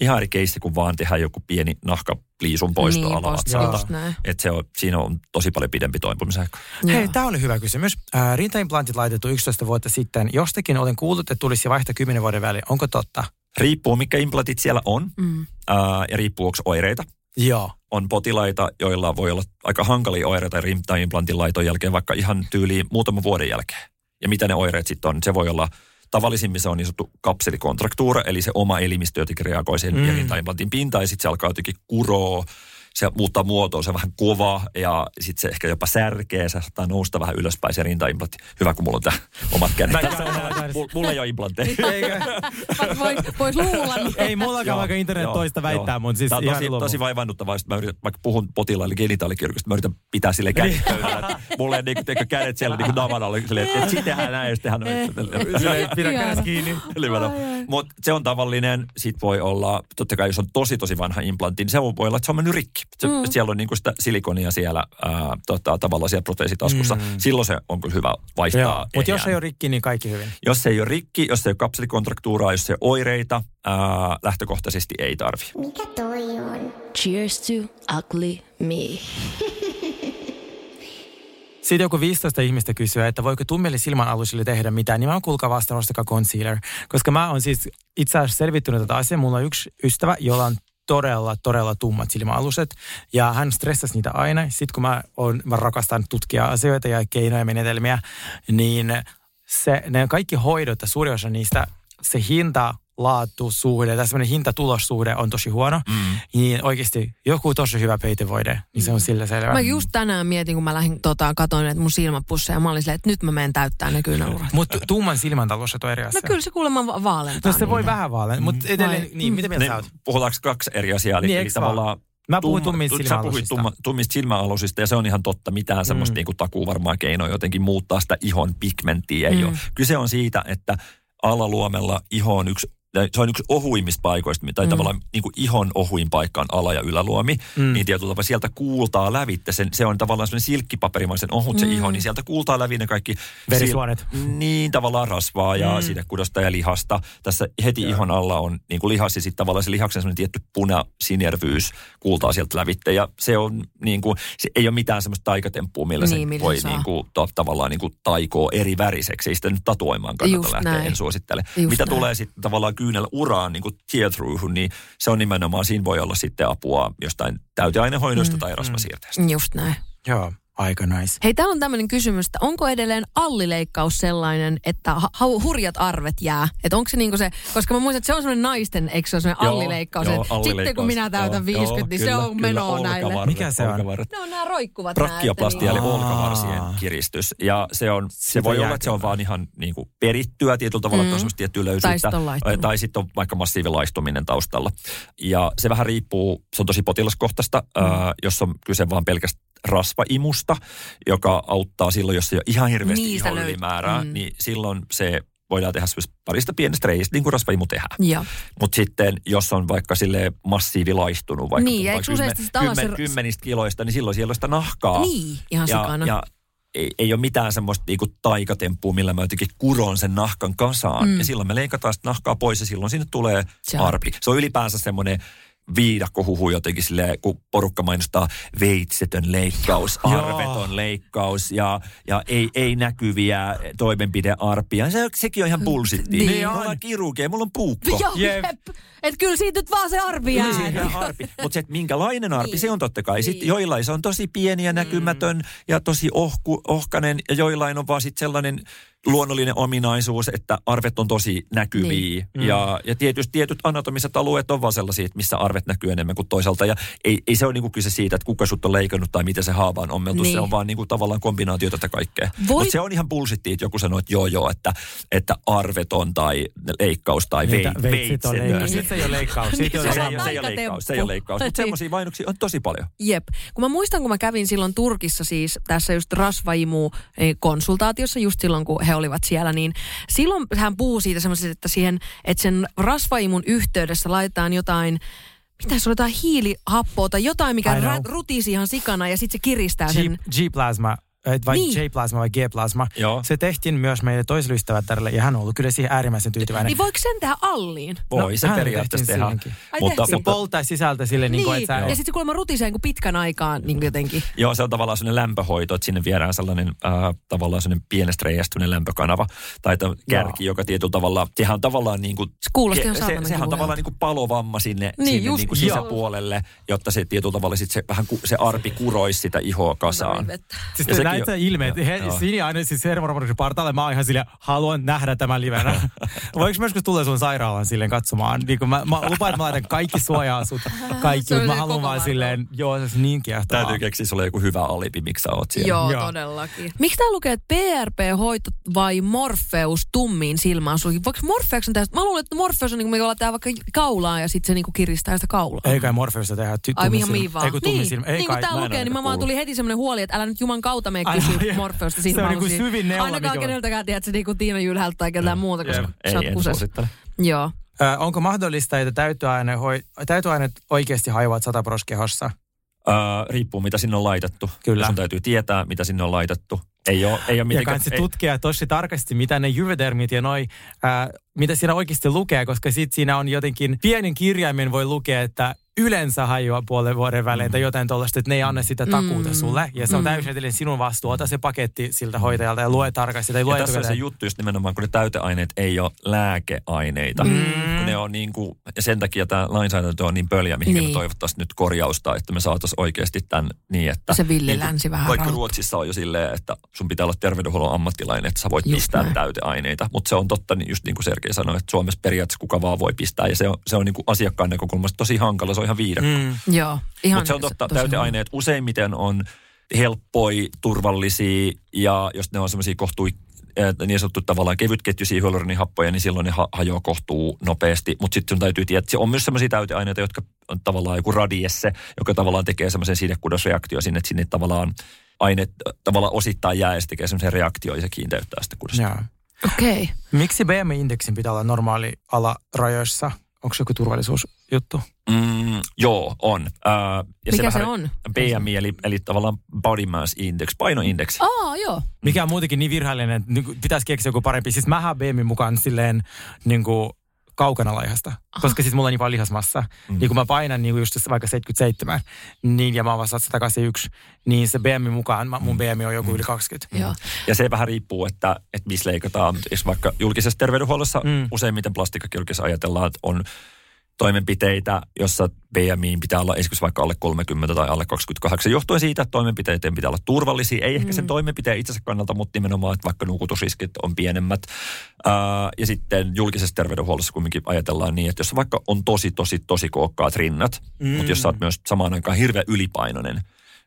ihan eri keissi, kun vaan tehdään joku pieni nahkapliisun poisto niin, alavatsalta. Että se on, siinä on tosi paljon pidempi toipumisaika. Hei, tämä oli hyvä kysymys. Äh, rintaimplantit laitettu 11 vuotta sitten. Jostakin olen kuullut, että tulisi vaihtaa 10 vuoden välein. Onko totta? Riippuu, mikä implantit siellä on Mm. ää, ja riippuu, onko oireita. Joo. On potilaita, joilla voi olla aika hankalia oireita rintaimplantin laiton jälkeen, vaikka ihan tyyliin muutaman vuoden jälkeen. Ja mitä ne oireet sitten on? Se voi olla Tavallisimmin se on niin sanottu kapselikontraktuura, eli se oma elimistö jotenkin reagoi sen Mm. pintaan, ja sitten se alkaa jotenkin kuroa, se muuttaa muotoa, se on vähän kova, ja sitten se ehkä jopa särkee, se saattaa nousta vähän ylöspäin se rintaimplantti. Hyvä, kun mulla on tää omat kädet. Mä- Tässä on, mulla, mulla ei ole implantteja. Eikö? Vois, vois luulla. niin- Ei mullakaan vaikka internet joo, toista väittää, joo. mutta siis Tämä on ihan tosi, luovu. tosi vaivannuttavaa, jos mä yritän, vaikka puhun potilaille genitaalikirurgista, mä yritän pitää sille kädet pöydällä. että Mulla ei niinku, teikö kädet siellä niinku navan silleen, että et sit tehdään näin, hän on... Silleen, Pidä kädestä kiinni. Mutta se on tavallinen, sit voi olla, totta kai jos on tosi tosi vanha implantti, niin se voi olla, että se on mennyt rikki. Se, Mm. Siellä on niinku sitä silikonia siellä ää, tota, tavallaan siellä proteesitaskussa. Mm. Silloin se on kyllä hyvä vaihtaa. Mutta jos ei ole rikki, niin kaikki hyvin. jos se ei ole rikki, jos se ei ole kapselikontraktuuraa, jos se ei ole oireita, ää, lähtökohtaisesti ei tarvi. Mikä toi on? Cheers to ugly me. Sitten joku 15 ihmistä kysyy, että voiko tummille silmän alusille tehdä mitään, niin mä oon kuulkaa vasta ostakaa concealer. Koska mä oon siis itse asiassa selvittynyt tätä asiaa. Mulla on yksi ystävä, jolla on todella, todella tummat silmäaluset. Ja hän stressasi niitä aina. Sitten kun mä, on, mä rakastan tutkia asioita ja keinoja ja menetelmiä, niin se, ne kaikki hoidot ja suurin osa niistä, se hinta laatusuhde tai semmoinen hinta-tulossuhde on tosi huono, mm. niin oikeasti joku tosi hyvä peitevoide, niin se on sillä selvä. Mä just tänään mietin, kun mä lähdin tota, katoin että mun silmäpusseja, ja mä olin silleen, että nyt mä menen täyttää ne kyynälurat. Mutta tumman silmän talous on eri asia. No kyllä se kuulemma va- vaalentaa. No se voi vähän vaalean, mutta edelleen, Vai- niin, mitä mieltä Ne, sä oot? puhutaanko kaksi eri asiaa? Eli, Niin, eli tavallaan Mä puhuin tummista Sä puhuit silmäalusista. tumma, tummista silmäalusista ja se on ihan totta. Mitään semmoista Mm. niin kuin takuu varmaan keinoa jotenkin muuttaa sitä ihon pigmenttiä ei Mm. ole. Kyse on siitä, että alaluomella iho on yksi se on yksi ohuimmista paikoista, tai Mm. tavallaan niin kuin ihon ohuin paikka on ala- ja yläluomi, Mm. niin tietyllä tavalla sieltä kuultaa lävitte. Sen, se on tavallaan semmoinen silkkipaperimaisen ohut se Mm. iho, niin sieltä kuultaa lävi ne kaikki Verisuonet. niin, tavallaan rasvaa ja Mm. mm. sidekudosta ja lihasta. Tässä heti Joo. ihon alla on niin kuin lihas ja sitten tavallaan se lihaksen semmoinen tietty punasinervyys kuultaa sieltä lävitte. Ja se on niin kuin, se ei ole mitään semmoista taikatemppua, millä Niin, se millä voi saa. niin kuin, to, tavallaan niin kuin taikoo eri väriseksi. Ei sitä nyt tatuoimaan kannata Just lähteä, näin. en suosittele. Just Mitä näin. tulee sitten tavallaan kyynellä uraan niin kuin tear throughun, niin se on nimenomaan, siinä voi olla sitten apua jostain täyteainehoidosta Mm. tai rasvasiirteestä. Just näin. Joo, aika nice. Hei, täällä on tämmöinen kysymys, että onko edelleen allileikkaus sellainen, että ha- hurjat arvet jää? Että onko se niinku se, koska mä muistan, että se on semmoinen naisten, eikö se ole semmoinen Joo, allileikkaus? joo, että Sitten kun allileikkaus. minä täytän Joo, 50, joo, niin se kyllä, on kyllä, menoa näille. olkavarret, Mikä se on? olkavarret. Ne on nämä roikkuvat Brakkioplastia eli niin- olkavarsien kiristys. Ja se, on, se Sitä voi olla, että se on vaan ihan niin kuin perittyä tietyllä tavalla, Mm. että on semmoista tiettyä Tai löysyyttä. on laistunut. tai sitten on vaikka massiivilaistuminen taustalla. Ja se vähän riippuu, se on tosi potilaskohtaista, mm. ää, jos on kyse vaan pelkästään rasvaimusta, joka auttaa silloin, jos ei ole ihan hirveästi Niistä ihon löyt- ylimäärää, mm. niin silloin se voidaan tehdä parista pienestä reistä, niin kuin rasvaimu tehdään. Mutta sitten, jos on vaikka sille massiivilaistunut, vaikka Niin, sit kymmen, alas se- kymmen, kymmenistä kiloista, niin silloin siellä on sitä nahkaa. Niin, ihan ja, sikana. ja ei, ei ole mitään semmoista niinku taikatemppua, millä mä jotenkin kuron sen nahkan kasaan. Mm. Ja silloin me leikataan sitä nahkaa pois ja silloin sinne tulee arpi. Se on ylipäänsä semmoinen viidakkohuhu jotenkin silleen, kun porukka mainostaa veitsetön leikkaus, arveton leikkaus ja, ja ei, ei näkyviä toimenpidearpia. Se, sekin on ihan bullshittia. Niin Niin on. Mulla on kirurgia, mulla on puukko. Joo, Jep. jep. Että kyllä siitä nyt vaan se arvi jää. Niin, arpi. Mutta se, että minkälainen arpi, Niin. se on totta kai. Niin. Sitten joillain se on tosi pieni ja näkymätön ja tosi ohku, ohkanen ja joillain on vaan sitten sellainen luonnollinen ominaisuus, että arvet on tosi näkyviä. Niin. Mm. Ja, ja tietysti tietyt anatomiset alueet on vaan sellaisia, että missä arvet näkyy enemmän kuin toisaalta. Ja ei, ei se ole niinku kyse siitä, että kuka sut on leikannut tai miten se haava on ommeltu. Niin. Se on vaan niinku tavallaan kombinaatio tätä kaikkea. Voi- Mutta se on ihan bullshittia, että joku sanoo, että joo joo, että, että arveton tai leikkaus tai Niitä vei, veitsit on veitsetön. leikkaus. Sitten se ei ole leikkaus. Niin, Se, on se, on ei, se ei ole leikkaus, se ei ole leikkaus. Niin. Mutta semmoisia mainoksia on tosi paljon. Jep. Kun mä muistan, kun mä kävin silloin Turkissa siis tässä just rasvaimu eh, konsultaatiossa just silloin, kun he olivat siellä, niin silloin hän puhuu siitä semmoisesta, että siihen, että sen rasvaimun yhteydessä laitetaan jotain mitä se oli jotain hiilihappoa tai jotain, mikä rä, rutisi ihan sikana ja sitten se kiristää G- sen. G-plasma, vai Niin. J-plasma vai G-plasma. Joo. Se tehtiin myös meille toiselle ystävättärelle ja hän on ollut kyllä siihen äärimmäisen tyytyväinen. Niin voiko sen tehdä alliin? Voi No, se periaatteessa tehtiin tehdä. Mutta, se mutta polttaa sisältä sille niin kuin, Niin, että sä... ja sitten se kuulemma rutisee niin pitkän aikaa niin jotenkin. joo, se on tavallaan sellainen lämpöhoito, että sinne viedään sellainen äh, tavallaan sellainen pienestä reiästyinen lämpökanava tai to- kärki, joka tietyllä tavalla, sehän on tavallaan niin kuin, Se kuulosti ihan se, sehän on tavallaan niin kuin palovamma sinne, Niin, sinne just niin kuin joo. sisäpuolelle, jotta se tietyllä tavalla sit se, vähän se arpi kuroisi sitä ihoa kasaan. Siis Ja sekin on- ilmeet. He. Sini aina siis servoromorin partaalle. Mä oon ihan silleen, haluan nähdä tämän livenä. Voinko mä joskus tulla sun sairaalaan silleen katsomaan? Niin kun mä, mä lupaan, että mä laitan kaikki suoja-asut, kaikki. Se on Mutta mä haluan vaan silleen, joo, se on niin kiehtovaa. Täytyy keksiä sulle joku hyvä alibi, miksi sä oot siellä. Joo, Joo. todellakin. Miksi tää lukee, että PRP-hoito vai Morpheus tummiin silmäasuihin? Voiko Morpheus on tästä? Mä luulen, että Morpheus on niin kuin me laitetaan vaikka kaulaa ja sitten se niin kuin kiristää sitä kaulaa. Ei kai Morfeusta tehdä ty- Ai tummin ihan silmä- miin vaan. Ei kun tummin niin, silmä. Ei niin kuin kai. tää mä en lukee, niin mä vaan tuli heti semmoinen huoli, että älä nyt juman kautta Ai, kysyä ai, Morpheusta se on niinku syvin neula, Ainakaan mikä keneltäkään, tiedätkö, niinku Tiina Jylhältä tai ketään muuta, koska Jep. sä oot Ei, en kuses. suosittele. Joo. Ö, onko mahdollista, että täyttöaine hoi, täyttöaineet oikeasti hajoavat sataproskehossa? Öö, riippuu, mitä sinne on laitettu. Kyllä. Ja Sun täytyy tietää, mitä sinne on laitettu. Ei ole, ei ole Ja mitenkään... ei- tutkia tosi tarkasti, mitä ne jyvädermit ja noi, ää, mitä siinä oikeasti lukee, koska sit siinä on jotenkin, pienen kirjaimen voi lukea, että yleensä hajoaa puolen vuoden välein tai jotain tuollaista, että ne ei anna sitä takuuta Mm. sulle. Ja se on täysin edelleen sinun vastuu. Ota se paketti siltä hoitajalta ja lue tarkasti. Tai Ja lue tässä on se juttu just nimenomaan, kun ne täyteaineet ei ole lääkeaineita. Mm. Kun ne on niin kuin, ja sen takia tämä lainsäädäntö on niin pöliä, mihin Niin. me toivottavasti nyt korjausta, että me saataisiin oikeasti tämän niin, että... Se villi niin kuin länsi vähän Vaikka rauhoittuu. Ruotsissa on jo silleen, että sun pitää olla terveydenhuollon ammattilainen, että sä voit Just pistää näin. täyteaineita. Mutta se on totta, niin just niin kuin Sergei sanoi, että Suomessa periaatteessa kuka vaan voi pistää. Ja se on, se on niin kuin asiakkaan näkökulmasta tosi hankala, se on ihan viidakko. Mm. Joo, ihan Mutta se on totta, tosi täyteaineet useimmiten on helppoi, turvallisia ja jos ne on semmoisia kohtui eh, niin sanottu tavallaan kevytketjuisia hyaluronihappoja, niin silloin ne ha- hajoaa kohtuu nopeasti. Mutta sitten sun täytyy tietää, että se on myös semmoisia täyteaineita, jotka on tavallaan joku radiesse, joka tavallaan tekee semmoisen sidekudosreaktio sinne, että sinne tavallaan aine äh, tavallaan osittain jää ja se tekee semmoisen reaktio ja se kiinteyttää sitä kudosta. Joo. Okei. Okay. Miksi BMI-indeksin pitää olla normaali alarajoissa? Onko se joku turvallisuusjuttu? Mm, joo, on. Äh, ja Mikä se vähän- on? BMI, eli, eli tavallaan body mass index, painoindeksi. Aa, joo. Mikä on muutenkin niin virheellinen, että niin kuin pitäisi keksiä joku parempi. Siis mä BMin mukaan silleen niin kuin kaukana laihasta. Koska siis mulla on niin paljon lihasmassa. Mm. Niin kun mä painan niin kuin just vaikka 77, niin, ja mä oon vasta 181, niin se BMin mukaan, mä- mun BMI on joku yli 20. Joo. Ja se vähän riippuu, että, että missä leikataan. Jos vaikka julkisessa terveydenhuollossa Mm. mm. useimmiten plastikkakirurgissa ajatellaan, että on toimenpiteitä, jossa BMI pitää olla esimerkiksi vaikka alle 30 tai alle 28, johtuen siitä, että toimenpiteiden pitää olla turvallisia. Ei ehkä sen toimenpiteen itsensä kannalta, mutta nimenomaan, että vaikka nukutusriskit on pienemmät. Ää, ja sitten julkisessa terveydenhuollossa kumminkin ajatellaan niin, että jos vaikka on tosi, tosi, tosi kookkaat rinnat, mm. mutta jos sä oot myös samaan aikaan hirveän ylipainoinen,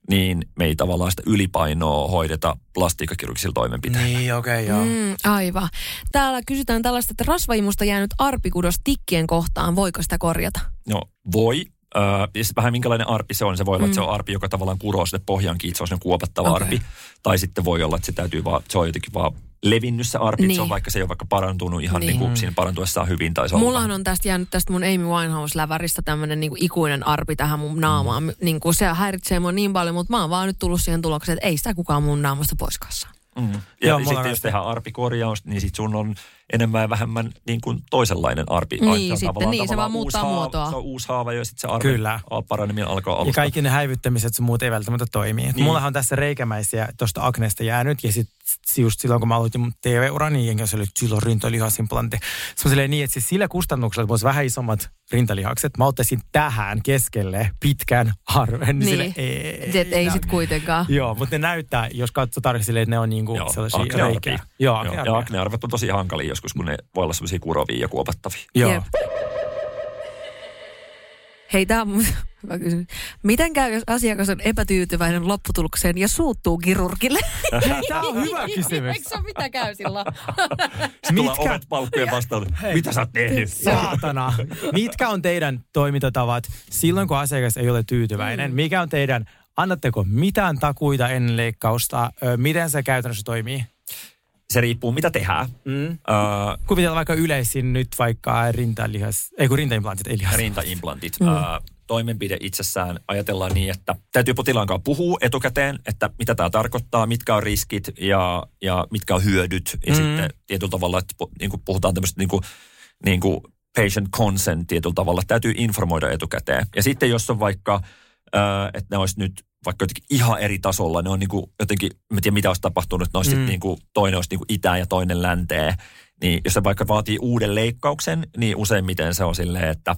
niin me ei tavallaan sitä ylipainoa hoideta plastiikkakirurgisilla toimenpiteillä. Niin, okei, okay, joo. Mm. Aivan. Täällä kysytään tällaista, että rasvaimusta jäänyt arpikudos tikkien kohtaan, voiko sitä korjata? No voi. Öö, ja sit vähän minkälainen arpi se on. Se voi olla, että se on arpi, joka tavallaan kuroo sinne pohjaan kiinni, se on semmoinen kuopattava Okei. arpi. Tai sitten voi olla, että se täytyy vaan, se on jotenkin vaan levinnyt se arpi. Niin. Se on Niin. vaikka se ei ole vaikka parantunut ihan Niin. niin. kuin siinä parantuessaan hyvin. Tai se on Mullahan vähän- on tästä jäänyt tästä mun Amy Winehouse-läväristä tämmönen niinku ikuinen arpi tähän mun naamaan. Mm. Niinku se häiritsee mua niin paljon, mutta mä oon vaan nyt tullut siihen tulokseen, että ei sitä kukaan mun naamasta pois Mm. Ja mulla sitten jos tehdään arpikorjaus, niin sitten sun on enemmän ja vähemmän niin kuin toisenlainen arpi. Niin, sitten, tavallaan- niin, se tavallaan vaan muuttaa uusi muotoa. Haava, se on uusi haava ja sitten se arpi Kyllä. paraneminen alkaa Ja alusta. kaikki ne häivyttämiset sun muut ei välttämättä toimi. Niin. Mullahan on tässä reikämäisiä tuosta akneesta jäänyt ja sitten just silloin kun mä aloitin mun TV-uran, niin jengi oli, että silloin rintalihasimplantti. Se on niin, että siis sillä kustannuksella, että olisi vähän isommat rintalihakset, mä ottaisin tähän keskelle pitkän arven. Niin. Sille, ei, Et ei sit kuitenkaan. Joo, mutta ne näyttää, jos katsoo tarkasti silleen, että ne on niinku Joo, sellaisia aknearpia. reikiä. Joo, Joo, aknearpia. ja aknearvet on tosi hankalia joskus, kun ne voi olla semmoisia kurovia ja kuopattavia. Joo. Jep. Hei, tää on hyvä kysymys. Miten käy, jos asiakas on epätyytyväinen lopputulokseen ja suuttuu kirurgille? Tämä on hyvä kysymys. Eikö se ole mitä käy silloin? Tulla Mitkä, ovet paukkujen vastaan. Mitä sä oot tehnyt? saatana, mitkä on teidän toimintatavat silloin, kun asiakas ei ole tyytyväinen? Mikä on teidän, annatteko mitään takuita ennen leikkausta? Miten se käytännössä toimii? Se riippuu, mitä tehdään. Mm. Öö, Kuvitellaan vaikka yleisin nyt vaikka rintalihas, ei kun rintaimplantit, ei lihas. rintaimplantit. Mm. Öö, toimenpide itsessään ajatellaan niin, että täytyy potilaan kanssa puhua etukäteen, että mitä tämä tarkoittaa, mitkä on riskit ja, ja mitkä on hyödyt. Ja Mm. sitten tietyllä tavalla, että niin kuin puhutaan tämmöistä niin kuin, niin kuin patient consent tietyllä tavalla, täytyy informoida etukäteen. Ja sitten jos on vaikka, öö, että ne olisi nyt vaikka jotenkin ihan eri tasolla, ne on niin kuin jotenkin, mä tiedän mitä olisi tapahtunut, että ne olisi mm. niin kuin, toinen olisi niin kuin itään ja toinen länteen. Niin jos se vaikka vaatii uuden leikkauksen, niin useimmiten se on silleen, että,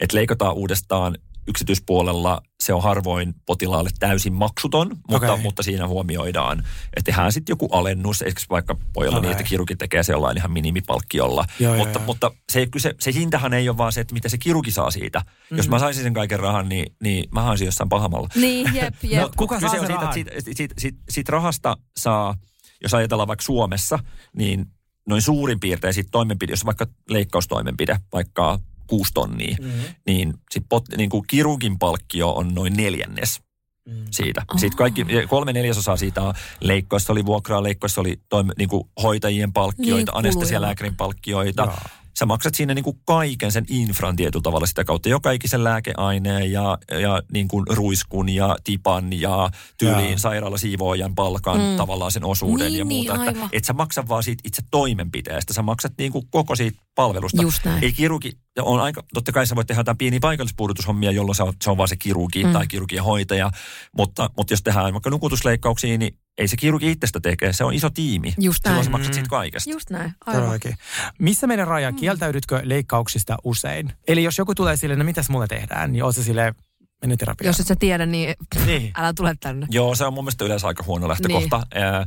että leikataan uudestaan yksityispuolella se on harvoin potilaalle täysin maksuton, mutta, Okei. mutta siinä huomioidaan, että tehdään sitten joku alennus, esimerkiksi vaikka pojalla Okei. niin, että kirurgi tekee se jollain ihan minimipalkkiolla. Joo, joo, mutta joo. mutta se, ei- se, se hintahan ei ole vaan se, että mitä se kirurgi saa siitä. Mm. Jos mä saisin sen kaiken rahan, niin, niin mä haisin jossain pahamalla. niin, jep, jep. Mut kuka Kyse saa on siitä, rahan? että siitä, siitä, siitä, siitä rahasta saa, jos ajatellaan vaikka Suomessa, niin noin suurin piirtein siitä toimenpide, jos vaikka leikkaustoimenpide, vaikka kuusi tonnia, Mm-hmm. niin, sit pot, niin kuin kirurgin palkkio on noin neljännes Mm. siitä. Sitten kaikki, kolme neljäsosaa siitä on leikkaus, oli vuokraa, leikkaus oli toim, niin kuin hoitajien palkkioita, Niin, anestesialääkärin palkkioita. Joo. Sä maksat siinä niin kuin kaiken sen infran tietyllä tavalla sitä kautta. Joka ikisen lääkeaineen ja, ja niin kuin ruiskun ja tipan ja tyyliin Joo. sairaalasiivoojan palkan mm. tavallaan sen osuuden Niin, ja niin, muuta. että aivan. et sä maksa vaan siitä itse toimenpiteestä, sä maksat niin kuin koko siitä palvelusta. Just näin. Ei kirurgi, on aika, totta kai sä voit tehdä jotain pieniä paikallispuudutushommia, jolloin se on, se on vaan se kirurgi mm. tai kirurgien hoitaja, mutta, mutta jos tehdään vaikka nukutusleikkauksia, niin ei se kirurgi itsestä tekee, se on iso tiimi. Just Silloin näin. sä maksat siitä kaikesta. Just näin, aivan. Todellakin. Missä meidän raja? Kieltäydytkö leikkauksista usein? Eli jos joku tulee silleen, no mitäs mulle tehdään, niin oot sä silleen, mene terapiaan. Jos et sä tiedä, niin Niin. älä tule tänne. Joo, se on mun mielestä yleensä aika huono lähtökohta. Niin.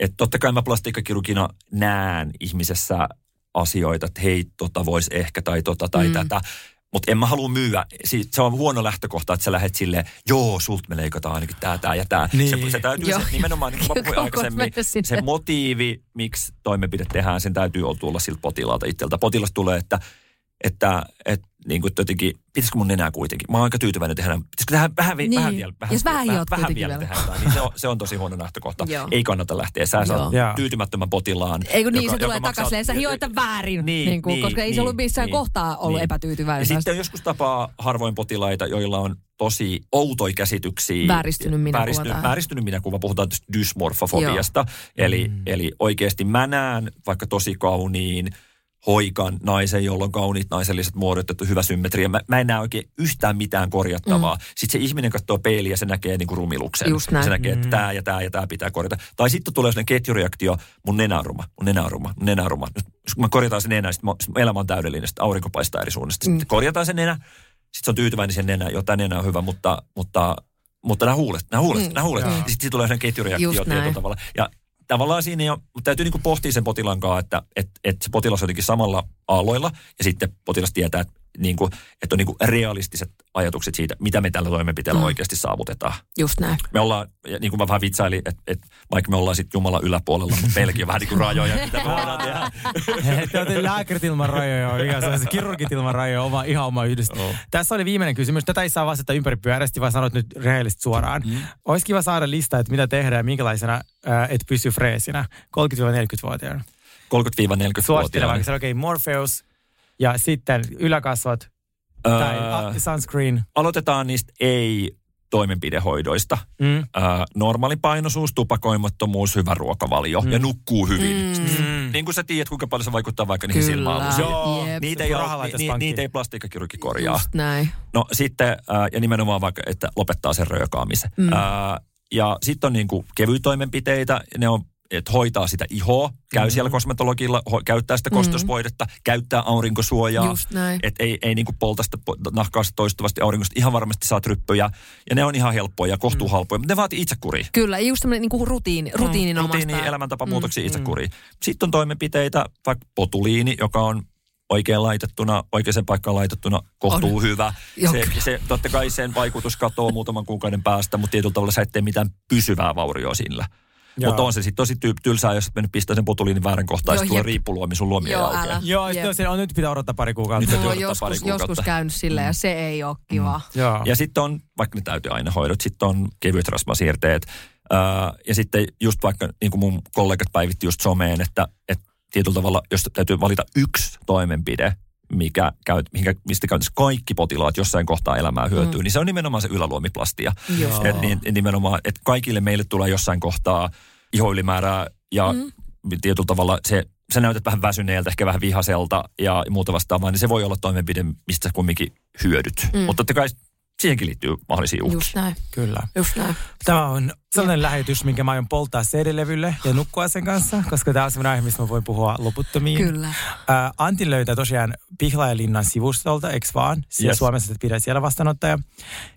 Että totta kai mä plastiikkakirurgina näen ihmisessä asioita, että hei, tota voisi ehkä tai tota tai mm. tätä. Mutta en mä halua myyä. Si- Se on huono lähtökohta, että sä lähdet silleen, joo, sulta me leikataan ainakin tää, tää ja tää. Niin. Se, se täytyy Joo. se, nimenomaan, niin kuin mä puhuin aikaisemmin, se motiivi, miksi toimenpide tehdään, sen täytyy olla tulla siltä potilaalta itseltä. Potilas tulee, että, että, että niin kuin jotenkin, pitäisikö mun nenää kuitenkin? Mä oon aika tyytyväinen tehdä, pitäisikö tehdä vähän, Niin. vähän vielä, vähän, Jos vähän vähän kuitenkin vielä vielä. tehdä jotain, niin se on, se on tosi huono lähtökohta. Joo. Ei kannata lähteä. Sä saat Joo. tyytymättömän potilaan. Ei kun niin, joka- se tulee takaisin. Sä hioita väärin, Niin, niin, niin kuin, niin, koska ei se niin, ollut missään niin, kohtaa ollut niin. epätyytyväinen. Ja sitten joskus tapaa harvoin potilaita, joilla on tosi outoja käsityksiä. Vääristynyt minäkuva Vääristynyt, vääristynyt minäkuva. Puhutaan tästä dysmorfofobiasta. Eli, mm. eli oikeasti mä näen vaikka tosi kauniin hoikan naisen, jolla on kauniit naiselliset muodot, että hyvä symmetria. Mä, mä en näe oikein yhtään mitään korjattavaa. Mm. Sitten se ihminen katsoo peiliä ja se näkee niin kuin rumiluksen. Just näin. Se näkee, että tämä ja tämä ja tämä pitää korjata. Tai sitten tulee sellainen ketjureaktio, mun nenä on ruma, mun nenä on ruma, mun nenä on ruma. Jos mä korjataan se nenä, sitten mä- elämä on täydellinen, sitten aurinko paistaa eri suunnasta. Sitten korjataan se nenä, sitten se on tyytyväinen sen nenä, jotta nenä on hyvä, mutta, mutta, mutta nämä huulet, nämä huulet, Mm. nämä huulet. Joo. Ja sitten tulee sellainen ketjureaktio tietyllä tavalla. Ja tavallaan siinä jo, mutta täytyy niinku pohtia sen potilaan kanssa, että, että, että se potilas on jotenkin samalla aalloilla ja sitten potilas tietää, että, niinku, että on niinku realistiset ajatukset siitä, mitä me tällä toimenpiteellä Mm. oikeasti saavutetaan. Just näin. Me ollaan, ja niin kuin mä vähän vitsailin, että, että vaikka me ollaan sitten Jumalan yläpuolella, mutta meilläkin on vähän niin kuin rajoja, mitä me voidaan tehdä. Te olette lääkärit ilman rajoja, mikä se on se kirurgit ilman rajoja, oma, ihan oma yhdistys. Joo. Tässä oli viimeinen kysymys. Tätä ei saa vastata ympäripyörästi, vaan sanot nyt rehellisesti suoraan. Mm. Olisi kiva saada lista, että mitä tehdään ja minkälaisena, äh, et pysy freesinä 30-40-vuotiaana. 30-40-vuotiaana. Suosittelen vaikka se, okei, okay, Morpheus ja sitten yläkasvot tai Öö, uh, sunscreen. aloitetaan niistä ei-toimenpidehoidoista. Mm. Öö, normaali painoisuus, tupakoimattomuus, hyvä ruokavalio mm. ja nukkuu hyvin. Mm. Niin kuin sä tiedät, kuinka paljon se vaikuttaa vaikka niihin. Joo. Jep. Niitä ei, ole, ni, pankkiin. niitä ei plastiikkakirurgi korjaa. Just näin. No sitten, äh, ja nimenomaan vaikka, että lopettaa sen röökaamisen. Mm. Äh, ja sitten on niin kuin kevyitoimenpiteitä, ne on että hoitaa sitä ihoa, käy mm. siellä kosmetologilla, ho, käyttää sitä kostosvoidetta, käyttää aurinkosuojaa. Just näin. Että ei, ei niin kuin polta sitä nahkaa toistuvasti auringosta. Ihan varmasti saa tryppyjä. Ja ne on ihan helppoja ja kohtuuhalpoja, mutta ne vaatii itsekuria. Kyllä, just tämmöinen niinku rutiini, rutiinin omasta. Rutiini, elämäntapamuutoksia mm. itsekuriin. Sitten on toimenpiteitä, vaikka potuliini, joka on oikein laitettuna, oikeaan paikkaan laitettuna, kohtuu On. hyvä. Se, kyllä. se, totta kai sen vaikutus katoo muutaman kuukauden päästä, mutta tietyllä tavalla sä et tee mitään pysyvää vaurioa sillä. Mutta on se sitten tosi tyy- tylsää, jos et mennyt pistää sen potuliinin väärän kohtaan, ja sitten tulee riippuluomi sun luomia Joo, älä. Joo, Jep. sitten on, on, nyt pitää odottaa pari kuukautta. Nyt joskus, pari kuukautta. joskus käynyt silleen ja se ei ole kiva. Joo. Ja sitten on, vaikka ne täyteainehoidot, sitten on kevyet rasvasiirteet. Ää, ja sitten just vaikka, niin kuin mun kollegat päivitti just someen, että, että tietyllä tavalla, jos täytyy valita yksi toimenpide, mikä käy, mikä, mistä käytännössä kaikki potilaat jossain kohtaa elämää hyötyy, mm. niin se on nimenomaan se yläluomiplastia. Et niin, nimenomaan, että kaikille meille tulee jossain kohtaa ihoylimäärää ja mm. tietyllä tavalla se, sä näytät vähän väsyneeltä, ehkä vähän vihaselta ja muuta vastaavaa, niin se voi olla toimenpide, mistä sä kumminkin hyödyt. Mm. Mutta totta kai siihenkin liittyy mahdollisia uhkia. Just näin. Kyllä. Just näin. Tämä on sellainen lähetys, minkä mä aion polttaa CD-levylle ja nukkua sen kanssa, koska tämä on sellainen aihe, mistä mä voin puhua loputtomiin. Kyllä. Äh, Antti löytää tosiaan Pihlajalinnan sivustolta, eks vaan? Siellä Yes. Suomessa et pidä siellä vastaanottaja.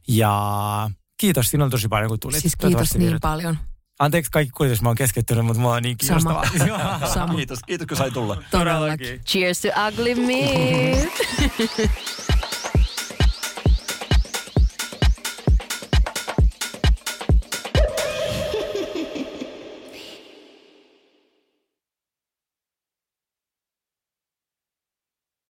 Ja kiitos sinulle tosi paljon, kun tulit. Siis kiitos niin viihdyt. paljon. Anteeksi kaikki kuulijat, jos mä oon keskittynyt, mutta mulla on niin kiinnostavaa. Sama. Kiitos, kiitos kun sai tulla. Todellakin. Cheers to ugly me.